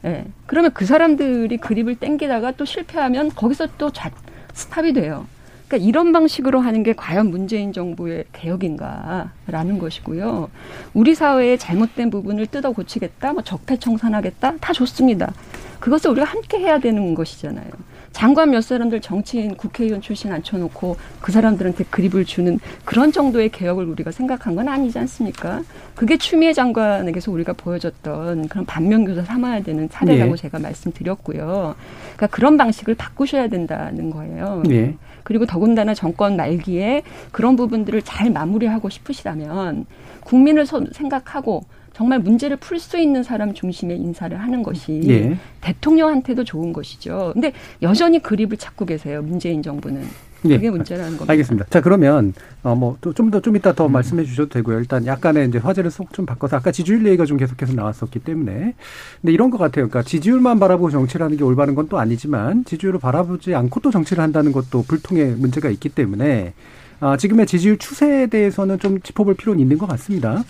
예. 그러면 그 사람들이 그립을 땡기다가 또 실패하면 거기서 또 자, 스탑이 돼요. 그러니까 이런 방식으로 하는 게 과연 문재인 정부의 개혁인가라는 것이고요. 우리 사회의 잘못된 부분을 뜯어 고치겠다, 뭐 적폐 청산하겠다, 다 좋습니다. 그것을 우리가 함께 해야 되는 것이잖아요. 장관 몇 사람들 정치인 국회의원 출신 앉혀놓고 그 사람들한테 그립을 주는 그런 정도의 개혁을 우리가 생각한 건 아니지 않습니까? 그게 추미애 장관에게서 우리가 보여줬던 그런 반면교사 삼아야 되는 사례라고 예. 제가 말씀드렸고요. 그러니까 그런 방식을 바꾸셔야 된다는 거예요. 예. 그리고 더군다나 정권 말기에 그런 부분들을 잘 마무리하고 싶으시다면 국민을 선- 생각하고 정말 문제를 풀 수 있는 사람 중심의 인사를 하는 것이 예. 대통령한테도 좋은 것이죠. 근데 여전히 그립을 찾고 계세요. 문재인 정부는. 예. 그게 문제라는 겁니다. 알겠습니다. 자 그러면 어뭐좀 더좀 이따 더 말씀해 주셔도 되고요. 일단 약간의 이제 화제를 쏙좀 바꿔서 아까 지지율 얘기가 좀 계속해서 나왔었기 때문에 근데 이런 것 같아요. 그러니까 지지율만 바라보고 정치를 하는 게 올바른 건 또 아니지만 지지율을 바라보지 않고 또 정치를 한다는 것도 불통의 문제가 있기 때문에 아, 지금의 지지율 추세에 대해서는 좀 짚어볼 필요는 있는 것 같습니다.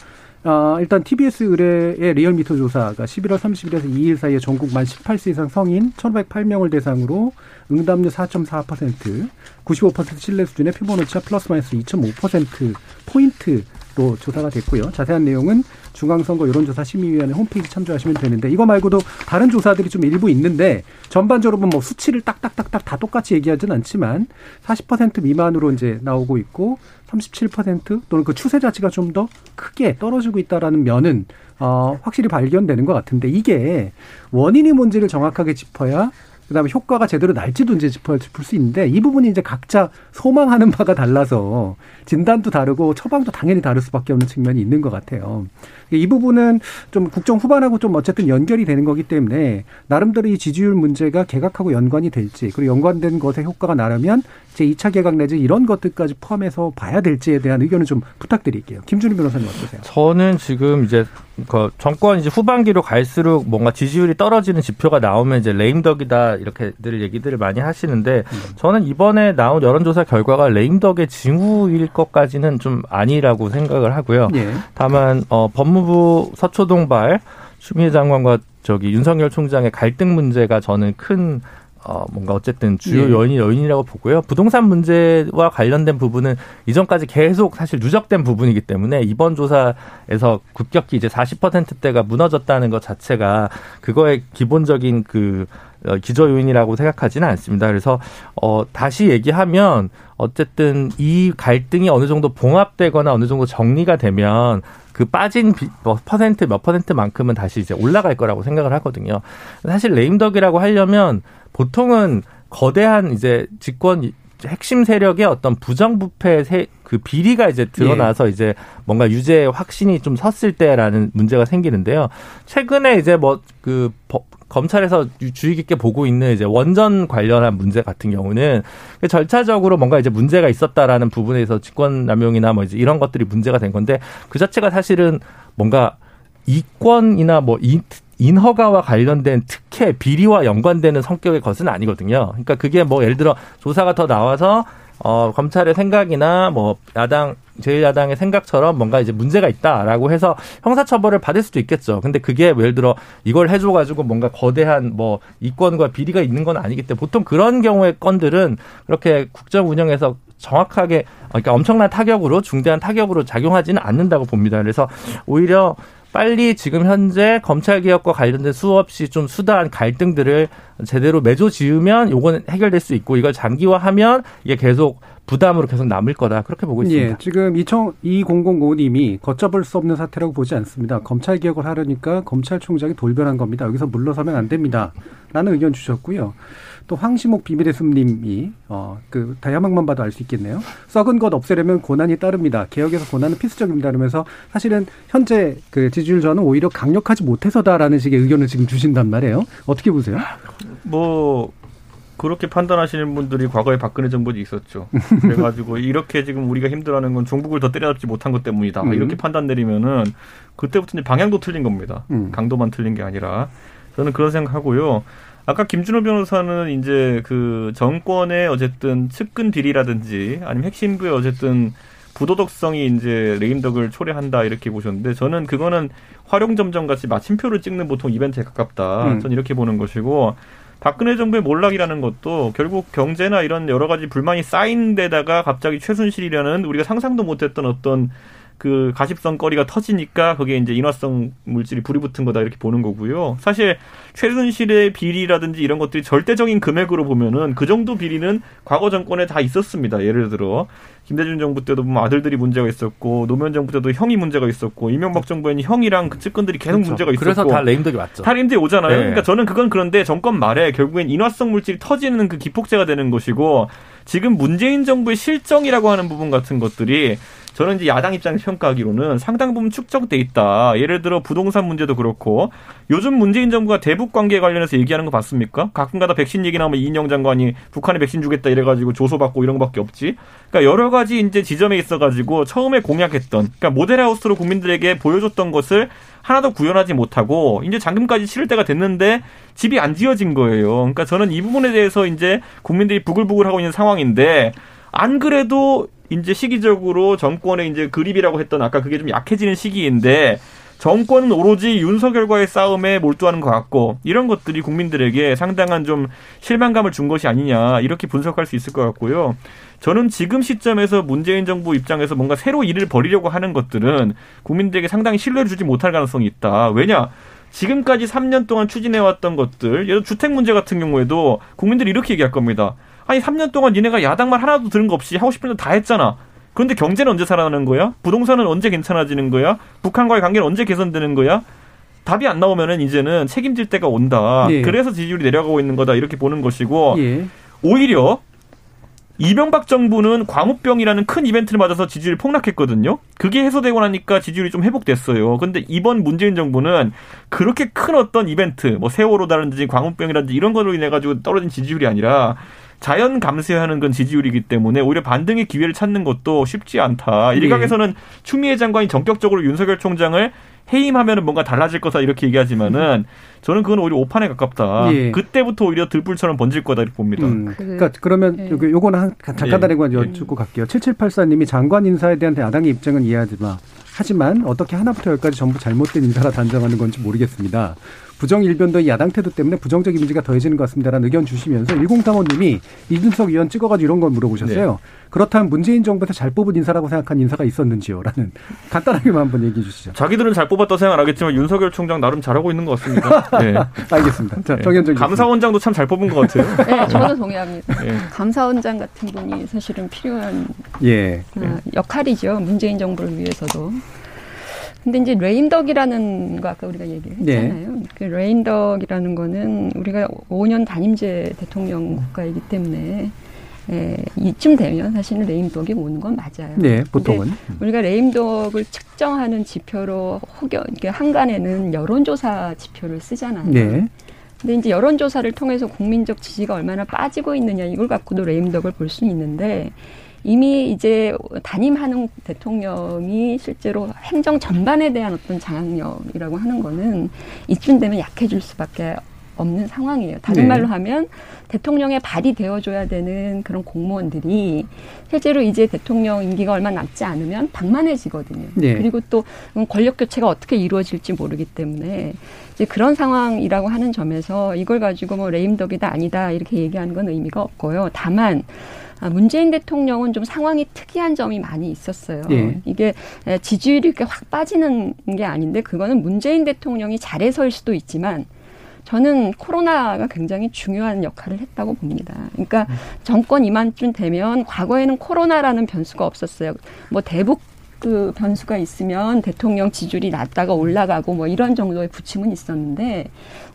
아, 일단 TBS 의뢰의 리얼미터 조사가 11월 30일에서 2일 사이에 전국 만 18세 이상 성인 1,508명을 대상으로 응답률 4.4%, 95% 신뢰 수준의 표본 오차 플러스 마이너스 2.5% 포인트로 조사가 됐고요. 자세한 내용은 중앙선거 여론조사 심의위원회 홈페이지 참조하시면 되는데 이거 말고도 다른 조사들이 좀 일부 있는데 전반적으로 보면 뭐 수치를 딱딱딱딱 다 똑같이 얘기하진 않지만 40% 미만으로 이제 나오고 있고 37% 또는 그 추세 자체가 좀 더 크게 떨어지고 있다라는 면은 어 확실히 발견되는 것 같은데 이게 원인이 뭔지를 정확하게 짚어야 그다음에 효과가 제대로 날지도 이제 짚을 수 있는데 이 부분이 이제 각자 소망하는 바가 달라서 진단도 다르고 처방도 당연히 다를 수밖에 없는 측면이 있는 것 같아요. 이 부분은 좀 국정 후반하고 좀 어쨌든 연결이 되는 거기 때문에 나름대로 이 지지율 문제가 개각하고 연관이 될지 그리고 연관된 것의 효과가 나려면 제 2차 개각 내지 이런 것들까지 포함해서 봐야 될지에 대한 의견을 좀 부탁드릴게요. 김준희 변호사님 어떠세요? 저는 지금 이제 그 정권 이제 후반기로 갈수록 뭔가 지지율이 떨어지는 지표가 나오면 이제 레임덕이다 이렇게들 얘기들을 많이 하시는데 저는 이번에 나온 여론조사 결과가 레임덕의 징후일 것까지는 좀 아니라고 생각을 하고요. 예. 다만 어, 법무부 서초동발 추미애 장관과 저기 윤석열 총장의 갈등 문제가 저는 큰 어, 뭔가 어쨌든 주요 예. 요인이 요인이라고 보고요. 부동산 문제와 관련된 부분은 이전까지 계속 사실 누적된 부분이기 때문에 이번 조사에서 급격히 이제 40%대가 무너졌다는 것 자체가 그거의 기본적인 그 어, 기저 요인이라고 생각하지는 않습니다. 그래서 어 다시 얘기하면 어쨌든 이 갈등이 어느 정도 봉합되거나 어느 정도 정리가 되면 그 빠진 비, 뭐 퍼센트 몇 퍼센트만큼은 다시 이제 올라갈 거라고 생각을 하거든요. 사실 레임덕이라고 하려면 보통은 거대한 이제 집권 핵심 세력의 어떤 부정부패 세, 그 비리가 이제 드러나서 이제 뭔가 유죄 확신이 좀 섰을 때라는 문제가 생기는데요. 최근에 이제 뭐그 검찰에서 주의 깊게 보고 있는 이제 원전 관련한 문제 같은 경우는 절차적으로 뭔가 이제 문제가 있었다라는 부분에서 직권남용이나 뭐 이제 이런 것들이 문제가 된 건데 그 자체가 사실은 뭔가 이권이나 뭐 인, 인허가와 관련된 특혜 비리와 연관되는 성격의 것은 아니거든요. 그러니까 그게 뭐 예를 들어 조사가 더 나와서 어 검찰의 생각이나 뭐 야당 제1야당의 생각처럼 뭔가 이제 문제가 있다라고 해서 형사처벌을 받을 수도 있겠죠. 근데 그게 예를 들어 이걸 해줘가지고 뭔가 거대한 뭐 이권과 비리가 있는 건 아니기 때문에 보통 그런 경우의 건들은 그렇게 국정 운영에서 정확하게 그러니까 엄청난 타격으로 중대한 타격으로 작용하지는 않는다고 봅니다. 그래서 오히려 빨리 지금 현재 검찰 개혁과 관련된 수없이 좀 수다한 갈등들을 제대로 매조 지으면 요거는 해결될 수 있고 이걸 장기화하면 이게 계속 부담으로 계속 남을 거다 그렇게 보고 있습니다. 예, 지금 2005님이 걷잡을 수 없는 사태라고 보지 않습니다. 검찰 개혁을 하려니까 검찰총장이 돌변한 겁니다. 여기서 물러서면 안 됩니다. 라는 의견 주셨고요. 또 황시목 비밀의 숨님이 어 그 다야막만 봐도 알 수 있겠네요. 썩은 것 없애려면 고난이 따릅니다. 개혁에서 고난은 필수적입니다. 그러면서 사실은 현재 그 지지율 저는 오히려 강력하지 못해서다라는 식의 의견을 지금 주신단 말이에요. 어떻게 보세요? 뭐 그렇게 판단하시는 분들이 과거에 박근혜 정부도 있었죠. 그래가지고 이렇게 지금 우리가 힘들어하는 건 종북을 더 때려잡지 못한 것 때문이다. 음. 이렇게 판단 내리면은 그때부터 이제 방향도 틀린 겁니다. 음. 강도만 틀린 게 아니라 저는 그런 생각하고요. 아까 김준호 변호사는 이제 그 정권의 어쨌든 측근 비리라든지 아니면 핵심 부의 어쨌든 부도덕성이 이제 레임덕을 초래한다 이렇게 보셨는데 저는 그거는 활용점정 같이 마침표를 찍는 보통 이벤트에 가깝다. 음. 저는 이렇게 보는 것이고 박근혜 정부의 몰락이라는 것도 결국 경제나 이런 여러 가지 불만이 쌓인 데다가 갑자기 최순실이라는 우리가 상상도 못했던 어떤 그 가십성 거리가 터지니까 거기에 이제 인화성 물질이 불이 붙은 거다 이렇게 보는 거고요. 사실 최순실의 비리라든지 이런 것들이 절대적인 금액으로 보면은 그 정도 비리는 과거 정권에 다 있었습니다. 예를 들어 김대중 정부 때도 보면 아들들이 문제가 있었고 노무현 정부 때도 형이 문제가 있었고 이명박 정부에는 형이랑 그 측근들이 계속 그렇죠. 문제가 있었고 그래서 다 레임덕이 왔죠. 탈임들이 오잖아요. 네. 그러니까 저는 그건 그런데 정권 말에 결국엔 인화성 물질이 터지는 그 기폭제가 되는 것이고 지금 문재인 정부의 실정이라고 하는 부분 같은 것들이 저는 이제 야당 입장에서 평가하기로는 상당 부분 축적돼 있다. 예를 들어 부동산 문제도 그렇고 요즘 문재인 정부가 대북 관계 관련해서 얘기하는 거 봤습니까? 가끔가다 백신 얘기 나오면 이인영 장관이 북한에 백신 주겠다 이래가지고 조소받고 이런 거밖에 없지. 그러니까 여러 가지 이제 지점에 있어가지고 처음에 공약했던 그러니까 모델하우스로 국민들에게 보여줬던 것을 하나도 구현하지 못하고 이제 잔금까지 치를 때가 됐는데 집이 안 지어진 거예요. 그러니까 저는 이 부분에 대해서 이제 국민들이 부글부글하고 있는 상황인데 안 그래도 이제 시기적으로 정권의 이제 그립이라고 했던 아까 그게 좀 약해지는 시기인데 정권은 오로지 윤석열과의 싸움에 몰두하는 것 같고 이런 것들이 국민들에게 상당한 좀 실망감을 준 것이 아니냐 이렇게 분석할 수 있을 것 같고요. 저는 지금 시점에서 문재인 정부 입장에서 뭔가 새로 일을 벌이려고 하는 것들은 국민들에게 상당히 신뢰를 주지 못할 가능성이 있다. 왜냐? 지금까지 3년 동안 추진해왔던 것들, 예를 주택 문제 같은 경우에도 국민들이 이렇게 얘기할 겁니다. 아니 3년 동안 니네가 야당 말 하나도 들은 거 없이 하고 싶은 거다 했잖아. 그런데 경제는 언제 살아나는 거야? 부동산은 언제 괜찮아지는 거야? 북한과의 관계는 언제 개선되는 거야? 답이 안 나오면은 이제는 책임질 때가 온다. 예. 그래서 지지율이 내려가고 있는 거다. 이렇게 보는 것이고 예. 오히려 이명박 정부는 광우병이라는 큰 이벤트를 맞아서 지지율이 폭락했거든요. 그게 해소되고 나니까 지지율이 좀 회복됐어요. 근데 이번 문재인 정부는 그렇게 큰 어떤 이벤트, 뭐 세월호다든지 광우병이라든지 이런 걸로 인해 가지고 떨어진 지지율이 아니라 자연 감쇄하는 건 지지율이기 때문에 오히려 반등의 기회를 찾는 것도 쉽지 않다. 네. 일각에서는 추미애 장관이 전격적으로 윤석열 총장을 해임하면 뭔가 달라질 거다 이렇게 얘기하지만은 저는 그건 오히려 오판에 가깝다. 예. 그때부터 오히려 들불처럼 번질 거다 이렇게 봅니다. 음, 그- 그러니까 그러면 예. 요거- 요거는 한, 잠깐 예. 다른 건 여쭙고 갈게요. 7784님이 장관 인사에 대한 야당의 입장은 이해하지만 하지만 어떻게 하나부터 열까지 전부 잘못된 인사라 단정하는 건지 모르겠습니다. 부정 일변도의 야당 태도 때문에 부정적 이미지가 더해지는 것 같습니다라는 의견 주시면서 1035님이 이준석 의원 찍어가지고 이런 걸 물어보셨어요. 네. 그렇다면 문재인 정부에서 잘 뽑은 인사라고 생각한 인사가 있었는지요? 라는 간단하게만 한번 얘기해 주시죠. 자기들은 잘 뽑았다 생각 안 하겠지만 윤석열 총장 나름 잘하고 있는 것 같습니다. 네. 알겠습니다. 자, 네. 정현정 교수님. 감사원장도 참 잘 뽑은 것 같아요. 네, 저는 동의합니다. 예. 감사원장 같은 분이 사실은 필요한 예. 어, 역할이죠. 문재인 정부를 위해서도. 근데 이제 레임덕이라는 거 아까 우리가 얘기를 네. 했잖아요. 그 레임덕이라는 거는 우리가 5년 단임제 대통령 국가이기 때문에 에, 이쯤 되면 사실은 레임덕이 오는 건 맞아요. 네, 보통은. 우리가 레임덕을 측정하는 지표로 혹여 이렇게 한간에는 여론조사 지표를 쓰잖아요. 네. 근데 이제 여론조사를 통해서 국민적 지지가 얼마나 빠지고 있느냐 이걸 갖고도 레임덕을 볼 수는 있는데 이미 이제 단임하는 대통령이 실제로 행정 전반에 대한 어떤 장악력이라고 하는 거는 이쯤 되면 약해질 수밖에 없는 상황이에요. 다른 네. 말로 하면 대통령의 발이 되어줘야 되는 그런 공무원들이 실제로 이제 대통령 임기가 얼마 남지 않으면 방만해지거든요. 네. 그리고 또 권력 교체가 어떻게 이루어질지 모르기 때문에 이제 그런 상황이라고 하는 점에서 이걸 가지고 뭐 레임덕이다 아니다 이렇게 얘기하는 건 의미가 없고요. 다만 아, 문재인 대통령은 좀 상황이 특이한 점이 많이 있었어요. 예. 이게 에, 지지율이 이렇게 확 빠지는 게 아닌데 그거는 문재인 대통령이 잘해서일 수도 있지만 저는 코로나가 굉장히 중요한 역할을 했다고 봅니다. 그러니까 정권 이만쯤 되면 과거에는 코로나라는 변수가 없었어요. 뭐 대북 그 변수가 있으면 대통령 지지율이 낮다가 올라가고 뭐 이런 정도의 부침은 있었는데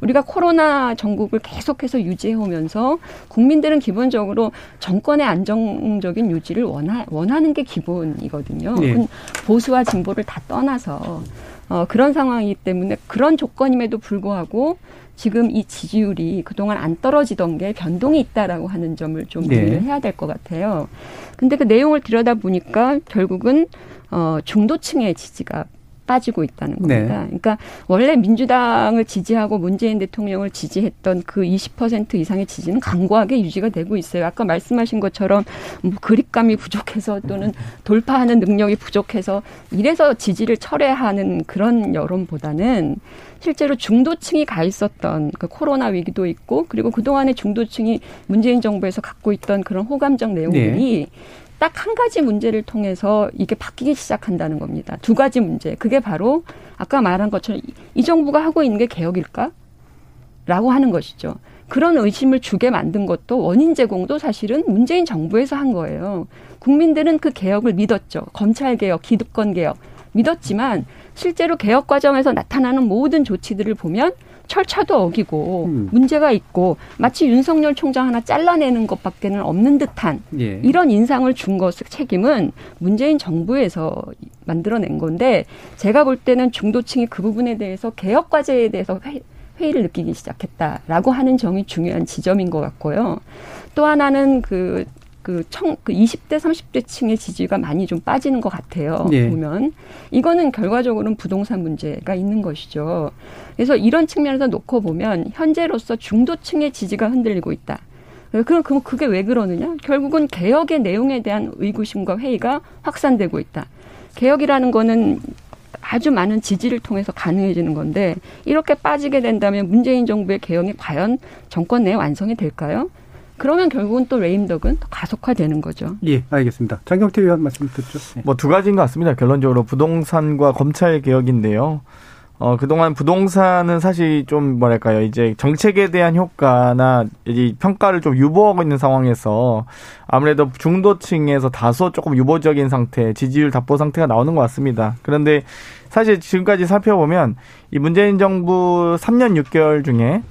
우리가 코로나 전국을 계속해서 유지해 오면서 국민들은 기본적으로 정권의 안정적인 유지를 원하, 원하는 게 기본이거든요. 예. 보수와 진보를 다 떠나서 어, 그런 상황이기 때문에 그런 조건임에도 불구하고 지금 이 지지율이 그동안 안 떨어지던 게 변동이 있다라고 하는 점을 좀 네. 이해를 해야 될 것 같아요. 근데 그 내용을 들여다 보니까 결국은 어, 중도층의 지지가 빠지고 있다는 겁니다. 네. 그러니까 원래 민주당을 지지하고 문재인 대통령을 지지했던 그 20% 이상의 지지는 강고하게 유지가 되고 있어요. 아까 말씀하신 것처럼 뭐 그립감이 부족해서 또는 돌파하는 능력이 부족해서 이래서 지지를 철회하는 그런 여론보다는 실제로 중도층이 가 있었던 그 코로나 위기도 있고 그리고 그동안에 중도층이 문재인 정부에서 갖고 있던 그런 호감적 내용들이 딱 한 가지 문제를 통해서 이게 바뀌기 시작한다는 겁니다. 두 가지 문제. 그게 바로 아까 말한 것처럼 이- 이 정부가 하고 있는 게 개혁일까? 라고 하는 것이죠. 그런 의심을 주게 만든 것도 원인 제공도 사실은 문재인 정부에서 한 거예요. 국민들은 그 개혁을 믿었죠. 검찰 개혁, 기득권 개혁 믿었지만 실제로 개혁 과정에서 나타나는 모든 조치들을 보면 철차도 어기고 음. 문제가 있고 마치 윤석열 총장 하나 잘라내는 것밖에는 없는 듯한 예. 이런 인상을 준 것의 책임은 문재인 정부에서 만들어낸 건데 제가 볼 때는 중도층이 그 부분에 대해서 개혁 과제에 대해서 회, 회의를 느끼기 시작했다라고 하는 점이 중요한 지점인 것 같고요. 또 하나는 그, 그 청, 그 20대, 30대 층의 지지가 많이 좀 빠지는 것 같아요. 예. 보면. 이거는 결과적으로는 부동산 문제가 있는 것이죠. 그래서 이런 측면에서 놓고 보면 현재로서 중도층의 지지가 흔들리고 있다. 그럼 그럼 그게 왜 그러느냐? 결국은 개혁의 내용에 대한 의구심과 회의가 확산되고 있다. 개혁이라는 거는 아주 많은 지지를 통해서 가능해지는 건데 이렇게 빠지게 된다면 문재인 정부의 개혁이 과연 정권 내에 완성이 될까요? 그러면 결국은 또 레임덕은 더 가속화되는 거죠. 예, 알겠습니다. 장경태 의원 말씀 듣죠. 네. 뭐두 가지인 것 같습니다. 결론적으로 부동산과 검찰 개혁인데요. 어, 그동안 부동산은 사실 좀 뭐랄까요. 이제 정책에 대한 효과나 이 평가를 좀 유보하고 있는 상황에서 아무래도 중도층에서 다소 조금 유보적인 상태, 지지율 답보 상태가 나오는 것 같습니다. 그런데 사실 지금까지 살펴보면 이 문재인 정부 3년 6개월 중에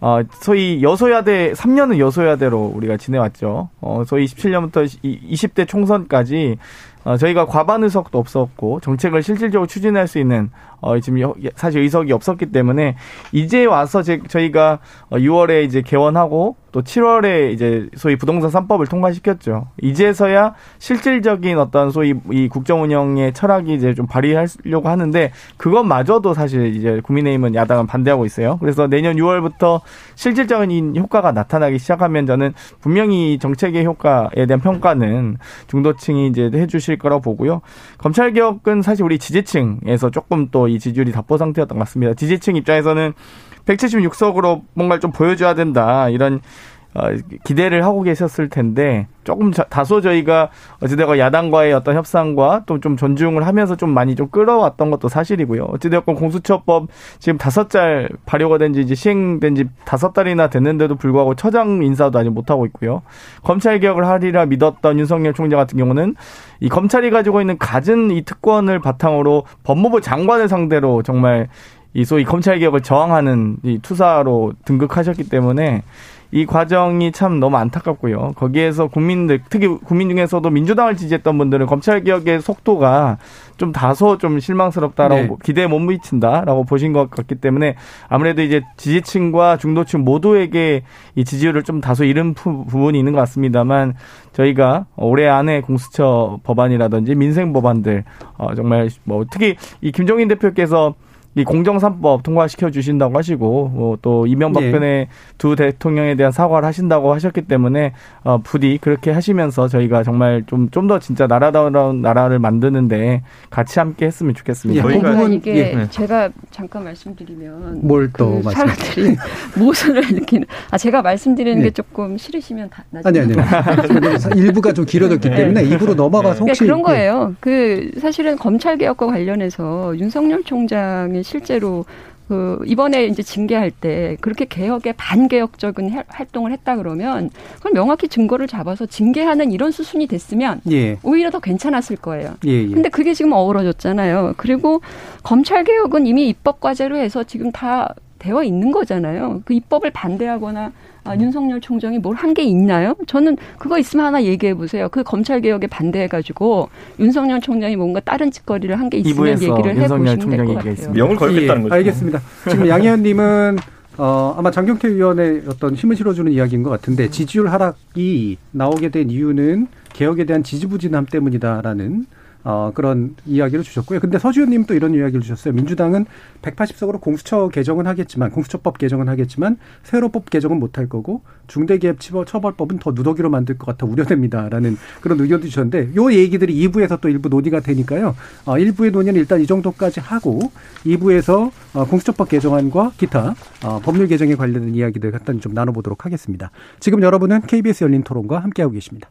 어, 소위 여소야대, 3년은 여소야대로 우리가 지내왔죠. 어, 소위 17년부터 20대 총선까지 어, 저희가 과반 의석도 없었고 정책을 실질적으로 추진할 수 있는 어, 지금 여- 사실 의석이 없었기 때문에 이제 와서 제, 저희가 어, 6월에 이제 개원하고 또 7월에 이제 소위 부동산 3법을 통과시켰죠. 이제서야 실질적인 어떤 소위 이 국정 운영의 철학이 이제 좀 발휘하려고 하는데 그것마저도 사실 이제 국민의힘은 야당은 반대하고 있어요. 그래서 내년 6월부터 실질적인 효과가 나타나기 시작하면 저는 분명히 이 정책의 효과에 대한 평가는 중도층이 이제 해주실 거라고 보고요. 검찰 개혁은 사실 우리 지지층에서 조금 또이 지지율이 답보 상태였던 것 같습니다. 지지층 입장에서는 176석으로 뭔가를 좀 보여줘야 된다 이런 어, 기대를 하고 계셨을 텐데 조금 자- 다소 저희가 어찌되건 야당과의 어떤 협상과 또 좀 존중을 하면서 좀 많이 좀 끌어왔던 것도 사실이고요. 어찌되건 공수처법 지금 다섯 달 발효가 된 지 이제 시행된 지 다섯 달이나 됐는데도 불구하고 처장 인사도 아직 못하고 있고요. 검찰 개혁을 하리라 믿었던 윤석열 총장 같은 경우는 이 검찰이 가지고 있는 갖은 이 특권을 바탕으로 법무부 장관을 상대로 정말 이 소위 검찰 개혁을 저항하는 이 투사로 등극하셨기 때문에 이 과정이 참 너무 안타깝고요. 거기에서 국민들 특히 국민 중에서도 민주당을 지지했던 분들은 검찰 개혁의 속도가 좀 다소 좀 실망스럽다라고 네. 기대에 못 미친다라고 보신 것 같기 때문에 아무래도 이제 지지층과 중도층 모두에게 이 지지율을 좀 다소 잃은 부- 부분이 있는 것 같습니다만 저희가 올해 안에 공수처 법안이라든지 민생 법안들 어 정말 뭐 특히 이 김종인 대표께서 이 공정삼법 통과시켜 주신다고 하시고 뭐 또 이명박근혜 두 대통령에 대한 사과를 하신다고 하셨기 때문에 어 부디 그렇게 하시면서 저희가 정말 좀 좀 더 진짜 나라다운 나라를 만드는데 같이 함께 했으면 좋겠습니다. 예, 저희가- 그 부분 이게 예. 제가 잠깐 말씀드리면 뭘또 그? 사람들이 모순을 느끼는 아 제가 말씀드리는 네. 게 조금 싫으시면 다 나중에 아니 아니. 일부가 좀 길어졌기 때문에 입으로 넘어가서 그러니까 혹시 그런 예. 거예요. 그 사실은 검찰 개혁과 관련해서 윤석열 총장이 실제로 그 이번에 이제 징계할 때 그렇게 개혁에 반개혁적인 해- 활동을 했다 그러면 그걸 명확히 증거를 잡아서 징계하는 이런 수순이 됐으면 예. 오히려 더 괜찮았을 거예요. 예, 예. 근데 그게 지금 어우러졌잖아요. 그리고 검찰 개혁은 이미 입법 과제로 해서 지금 다 되어 있는 거잖아요. 그 입법을 반대하거나 아, 윤석열 총장이 뭘 한 게 있나요? 저는 그거 있으면 하나 얘기해 보세요. 그 검찰 개혁에 반대해 가지고 윤석열 총장이 뭔가 다른 짓거리를 한 게 있으면 얘기를 윤석열 해보시면 될 것 같아요. 명을 걸겠다는 예, 거죠. 알겠습니다. 지금 양희연님은 어, 아마 장경태 의원의 어떤 힘을 실어주는 이야기인 것 같은데 지지율 하락이 나오게 된 이유는 개혁에 대한 지지부진함 때문이다라는 어, 그런 이야기를 주셨고요. 근데 서지훈님 또 이런 이야기를 주셨어요. 민주당은 180석으로 공수처 개정은 하겠지만 공수처법 개정은 하겠지만 세로법 개정은 못할 거고 중대기업 처벌- 처벌법은 더 누더기로 만들 것 같아 우려됩니다라는 그런 의견도 주셨는데 요 얘기들이 2부에서 또 일부 논의가 되니까요. 어, 1부의 논의는 일단 이 정도까지 하고 2부에서 어, 공수처법 개정안과 기타 어, 법률 개정에 관련된 이야기들 간단히 좀 나눠보도록 하겠습니다. 지금 여러분은 KBS 열린 토론과 함께하고 계십니다.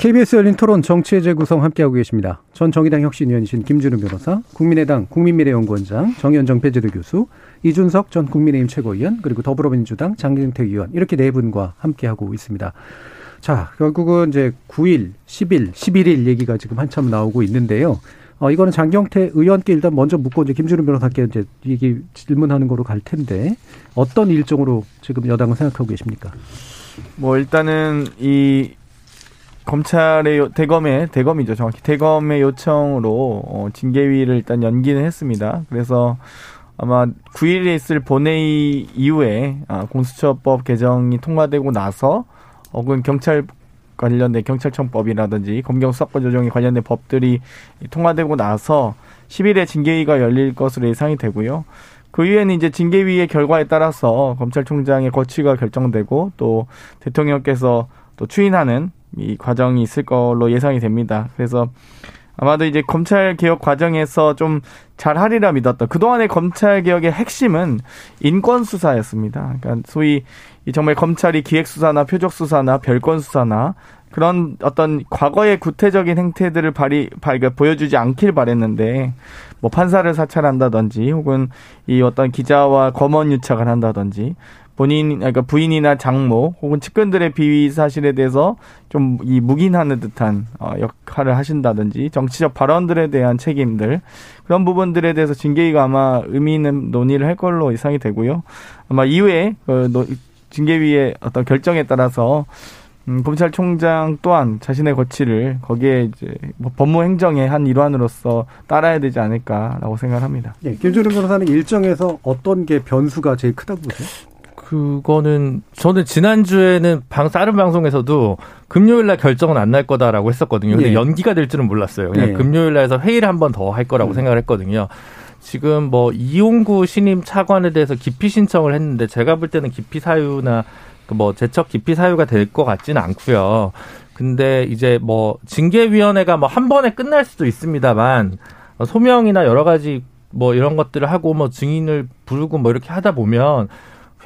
KBS 열린 토론 정치의 재구성 함께하고 계십니다. 전 정의당 혁신위원이신 김준우 변호사, 국민의당 국민미래연구원장, 정현정 배재도 교수, 이준석 전 국민의힘 최고위원, 그리고 더불어민주당 장경태 의원 이렇게 네 분과 함께하고 있습니다. 자, 결국은 이제 9일, 10일, 11일 얘기가 지금 한참 나오고 있는데요. 어, 이거는 장경태 의원께 일단 먼저 묻고 이제 김준우 변호사께 이제 얘기 질문하는 거로 갈 텐데 어떤 일정으로 지금 여당은 생각하고 계십니까? 뭐 일단은 이 검찰의 요- 대검의 대검이죠 정확히 대검의 요청으로 어, 징계위를 일단 연기는 했습니다. 그래서 아마 9일에 있을 본회의 이후에 아, 공수처법 개정이 통과되고 나서 혹은 경찰 관련된 경찰청법이라든지 검경 수사권 조정에 관련된 법들이 통과되고 나서 10일에 징계위가 열릴 것으로 예상이 되고요. 그 이후에는 이제 징계위의 결과에 따라서 검찰총장의 거취가 결정되고 또 대통령께서 또 추인하는 이 과정이 있을 걸로 예상이 됩니다. 그래서 아마도 이제 검찰 개혁 과정에서 좀 잘하리라 믿었던 그동안의 검찰 개혁의 핵심은 인권 수사였습니다. 그러니까 소위 이 정말 검찰이 기획 수사나 표적 수사나 별건 수사나 그런 어떤 과거의 구태적인 행태들을 발휘, 발, 그러니까 보여주지 않길 바랬는데, 뭐 판사를 사찰한다든지, 혹은 이 어떤 기자와 검언 유착을 한다든지, 본인, 그러니까 부인이나 장모, 혹은 측근들의 비위 사실에 대해서 좀 이 묵인하는 듯한 어, 역할을 하신다든지, 정치적 발언들에 대한 책임들, 그런 부분들에 대해서 징계위가 아마 의미 있는 논의를 할 걸로 예상이 되고요. 아마 이후에 그 노- 징계위의 어떤 결정에 따라서 음, 검찰총장 또한 자신의 거취를 거기에 이제 뭐 법무행정의 한 일환으로서 따라야 되지 않을까라고 생각합니다. 예, 김준우 변호사는 일정에서 어떤 게 변수가 제일 크다고 보세요? 그거는 저는 지난주에는 방 다른 방송에서도 금요일 날 결정은 안 날 거다라고 했었거든요. 근데 예. 연기가 될 줄은 몰랐어요. 그냥 예. 금요일 날에서 회의를 한 번 더 할 거라고 음. 생각을 했거든요. 지금 뭐 이용구 신임 차관에 대해서 기피 신청을 했는데 제가 볼 때는 기피 사유나 그뭐 제척 기피 사유가 될 것 같지는 않고요. 근데 이제 뭐 징계위원회가 뭐 한 번에 끝날 수도 있습니다만 어, 소명이나 여러 가지 뭐 이런 것들을 하고 뭐 증인을 부르고 뭐 이렇게 하다 보면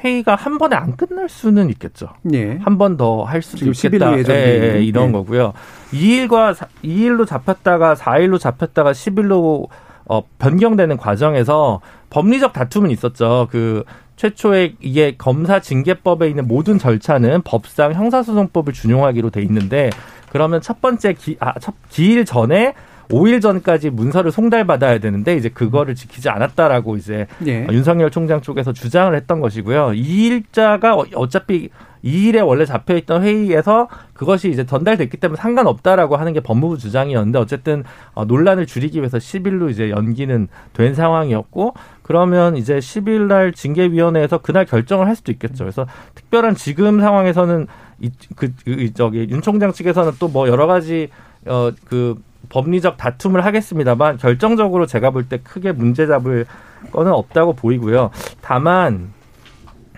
회의가 한 번에 안 끝날 수는 있겠죠. 예. 한번 더 할 수도 지금 10일 있겠다. 로 예정돼 예, 예. 이런 예. 거고요. 2일과 2일로 잡혔다가 4일로 잡혔다가 10일로 어, 변경되는 과정에서 법리적 다툼은 있었죠. 그 최초에 이게 검사 징계법에 있는 모든 절차는 법상 형사소송법을 준용하기로 돼 있는데 그러면 첫 번째 기, 아, 첫 기일 전에 5일 전까지 문서를 송달받아야 되는데 이제 그거를 지키지 않았다라고 이제 예. 어, 윤석열 총장 쪽에서 주장을 했던 것이고요. 이 일자가 어- 어차피 2일에 원래 잡혀 있던 회의에서 그것이 이제 전달됐기 때문에 상관없다라고 하는 게 법무부 주장이었는데 어쨌든 어, 논란을 줄이기 위해서 10일로 이제 연기는 된 상황이었고 그러면 이제 10일 날 징계위원회에서 그날 결정을 할 수도 있겠죠. 그래서 특별한 지금 상황에서는 이, 그, 그 저기 윤 총장 측에서는 또 뭐 여러 가지 어그 법리적 다툼을 하겠습니다만 결정적으로 제가 볼 때 크게 문제 잡을 거는 없다고 보이고요. 다만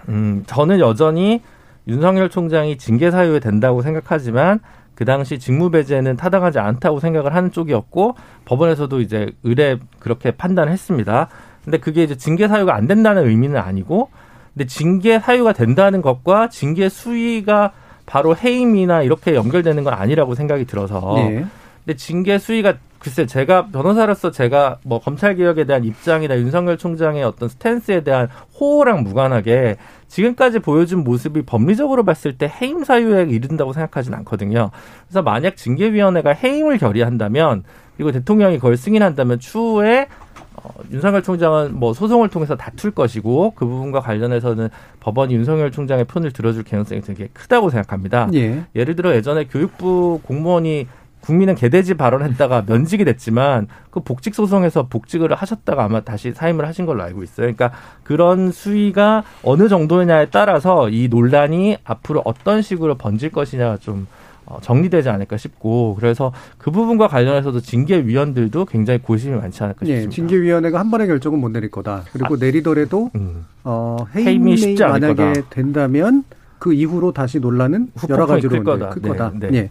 음 저는 여전히 윤석열 총장이 징계 사유에 된다고 생각하지만 그 당시 직무 배제는 타당하지 않다고 생각을 하는 쪽이었고 법원에서도 이제 의뢰 그렇게 판단했습니다. 근데 그게 이제 징계 사유가 안 된다는 의미는 아니고 근데 징계 사유가 된다는 것과 징계 수위가 바로 해임이나 이렇게 연결되는 건 아니라고 생각이 들어서 네. 근데 징계 수위가 글쎄 제가 변호사로서 제가 뭐 검찰 개혁에 대한 입장이나 윤석열 총장의 어떤 스탠스에 대한 호호랑 무관하게 지금까지 보여준 모습이 법리적으로 봤을 때 해임 사유에 이른다고 생각하진 않거든요. 그래서 만약 징계위원회가 해임을 결의한다면 그리고 대통령이 그걸 승인한다면 추후에 어, 윤석열 총장은 뭐 소송을 통해서 다툴 것이고 그 부분과 관련해서는 법원이 윤석열 총장의 편을 들어줄 가능성이 되게 크다고 생각합니다. 예. 예를 들어 예전에 교육부 공무원이 국민은 개돼지 발언했다가 면직이 됐지만 그 복직 소송에서 복직을 하셨다가 아마 다시 사임을 하신 걸로 알고 있어요. 그러니까 그런 수위가 어느 정도냐에 따라서 이 논란이 앞으로 어떤 식으로 번질 것이냐가 좀 어, 정리되지 않을까 싶고 그래서 그 부분과 관련해서도 징계위원들도 굉장히 고심이 많지 않을까 예, 싶습니다. 징계위원회가 한 번의 결정은 못 내릴 거다. 그리고 내리더라도 음. 어, 해임이 해임이 쉽지 않을 만약에 거다. 된다면 그 이후로 다시 논란은 여러 가지로 클 거다. 클 네, 거다. 네. 예.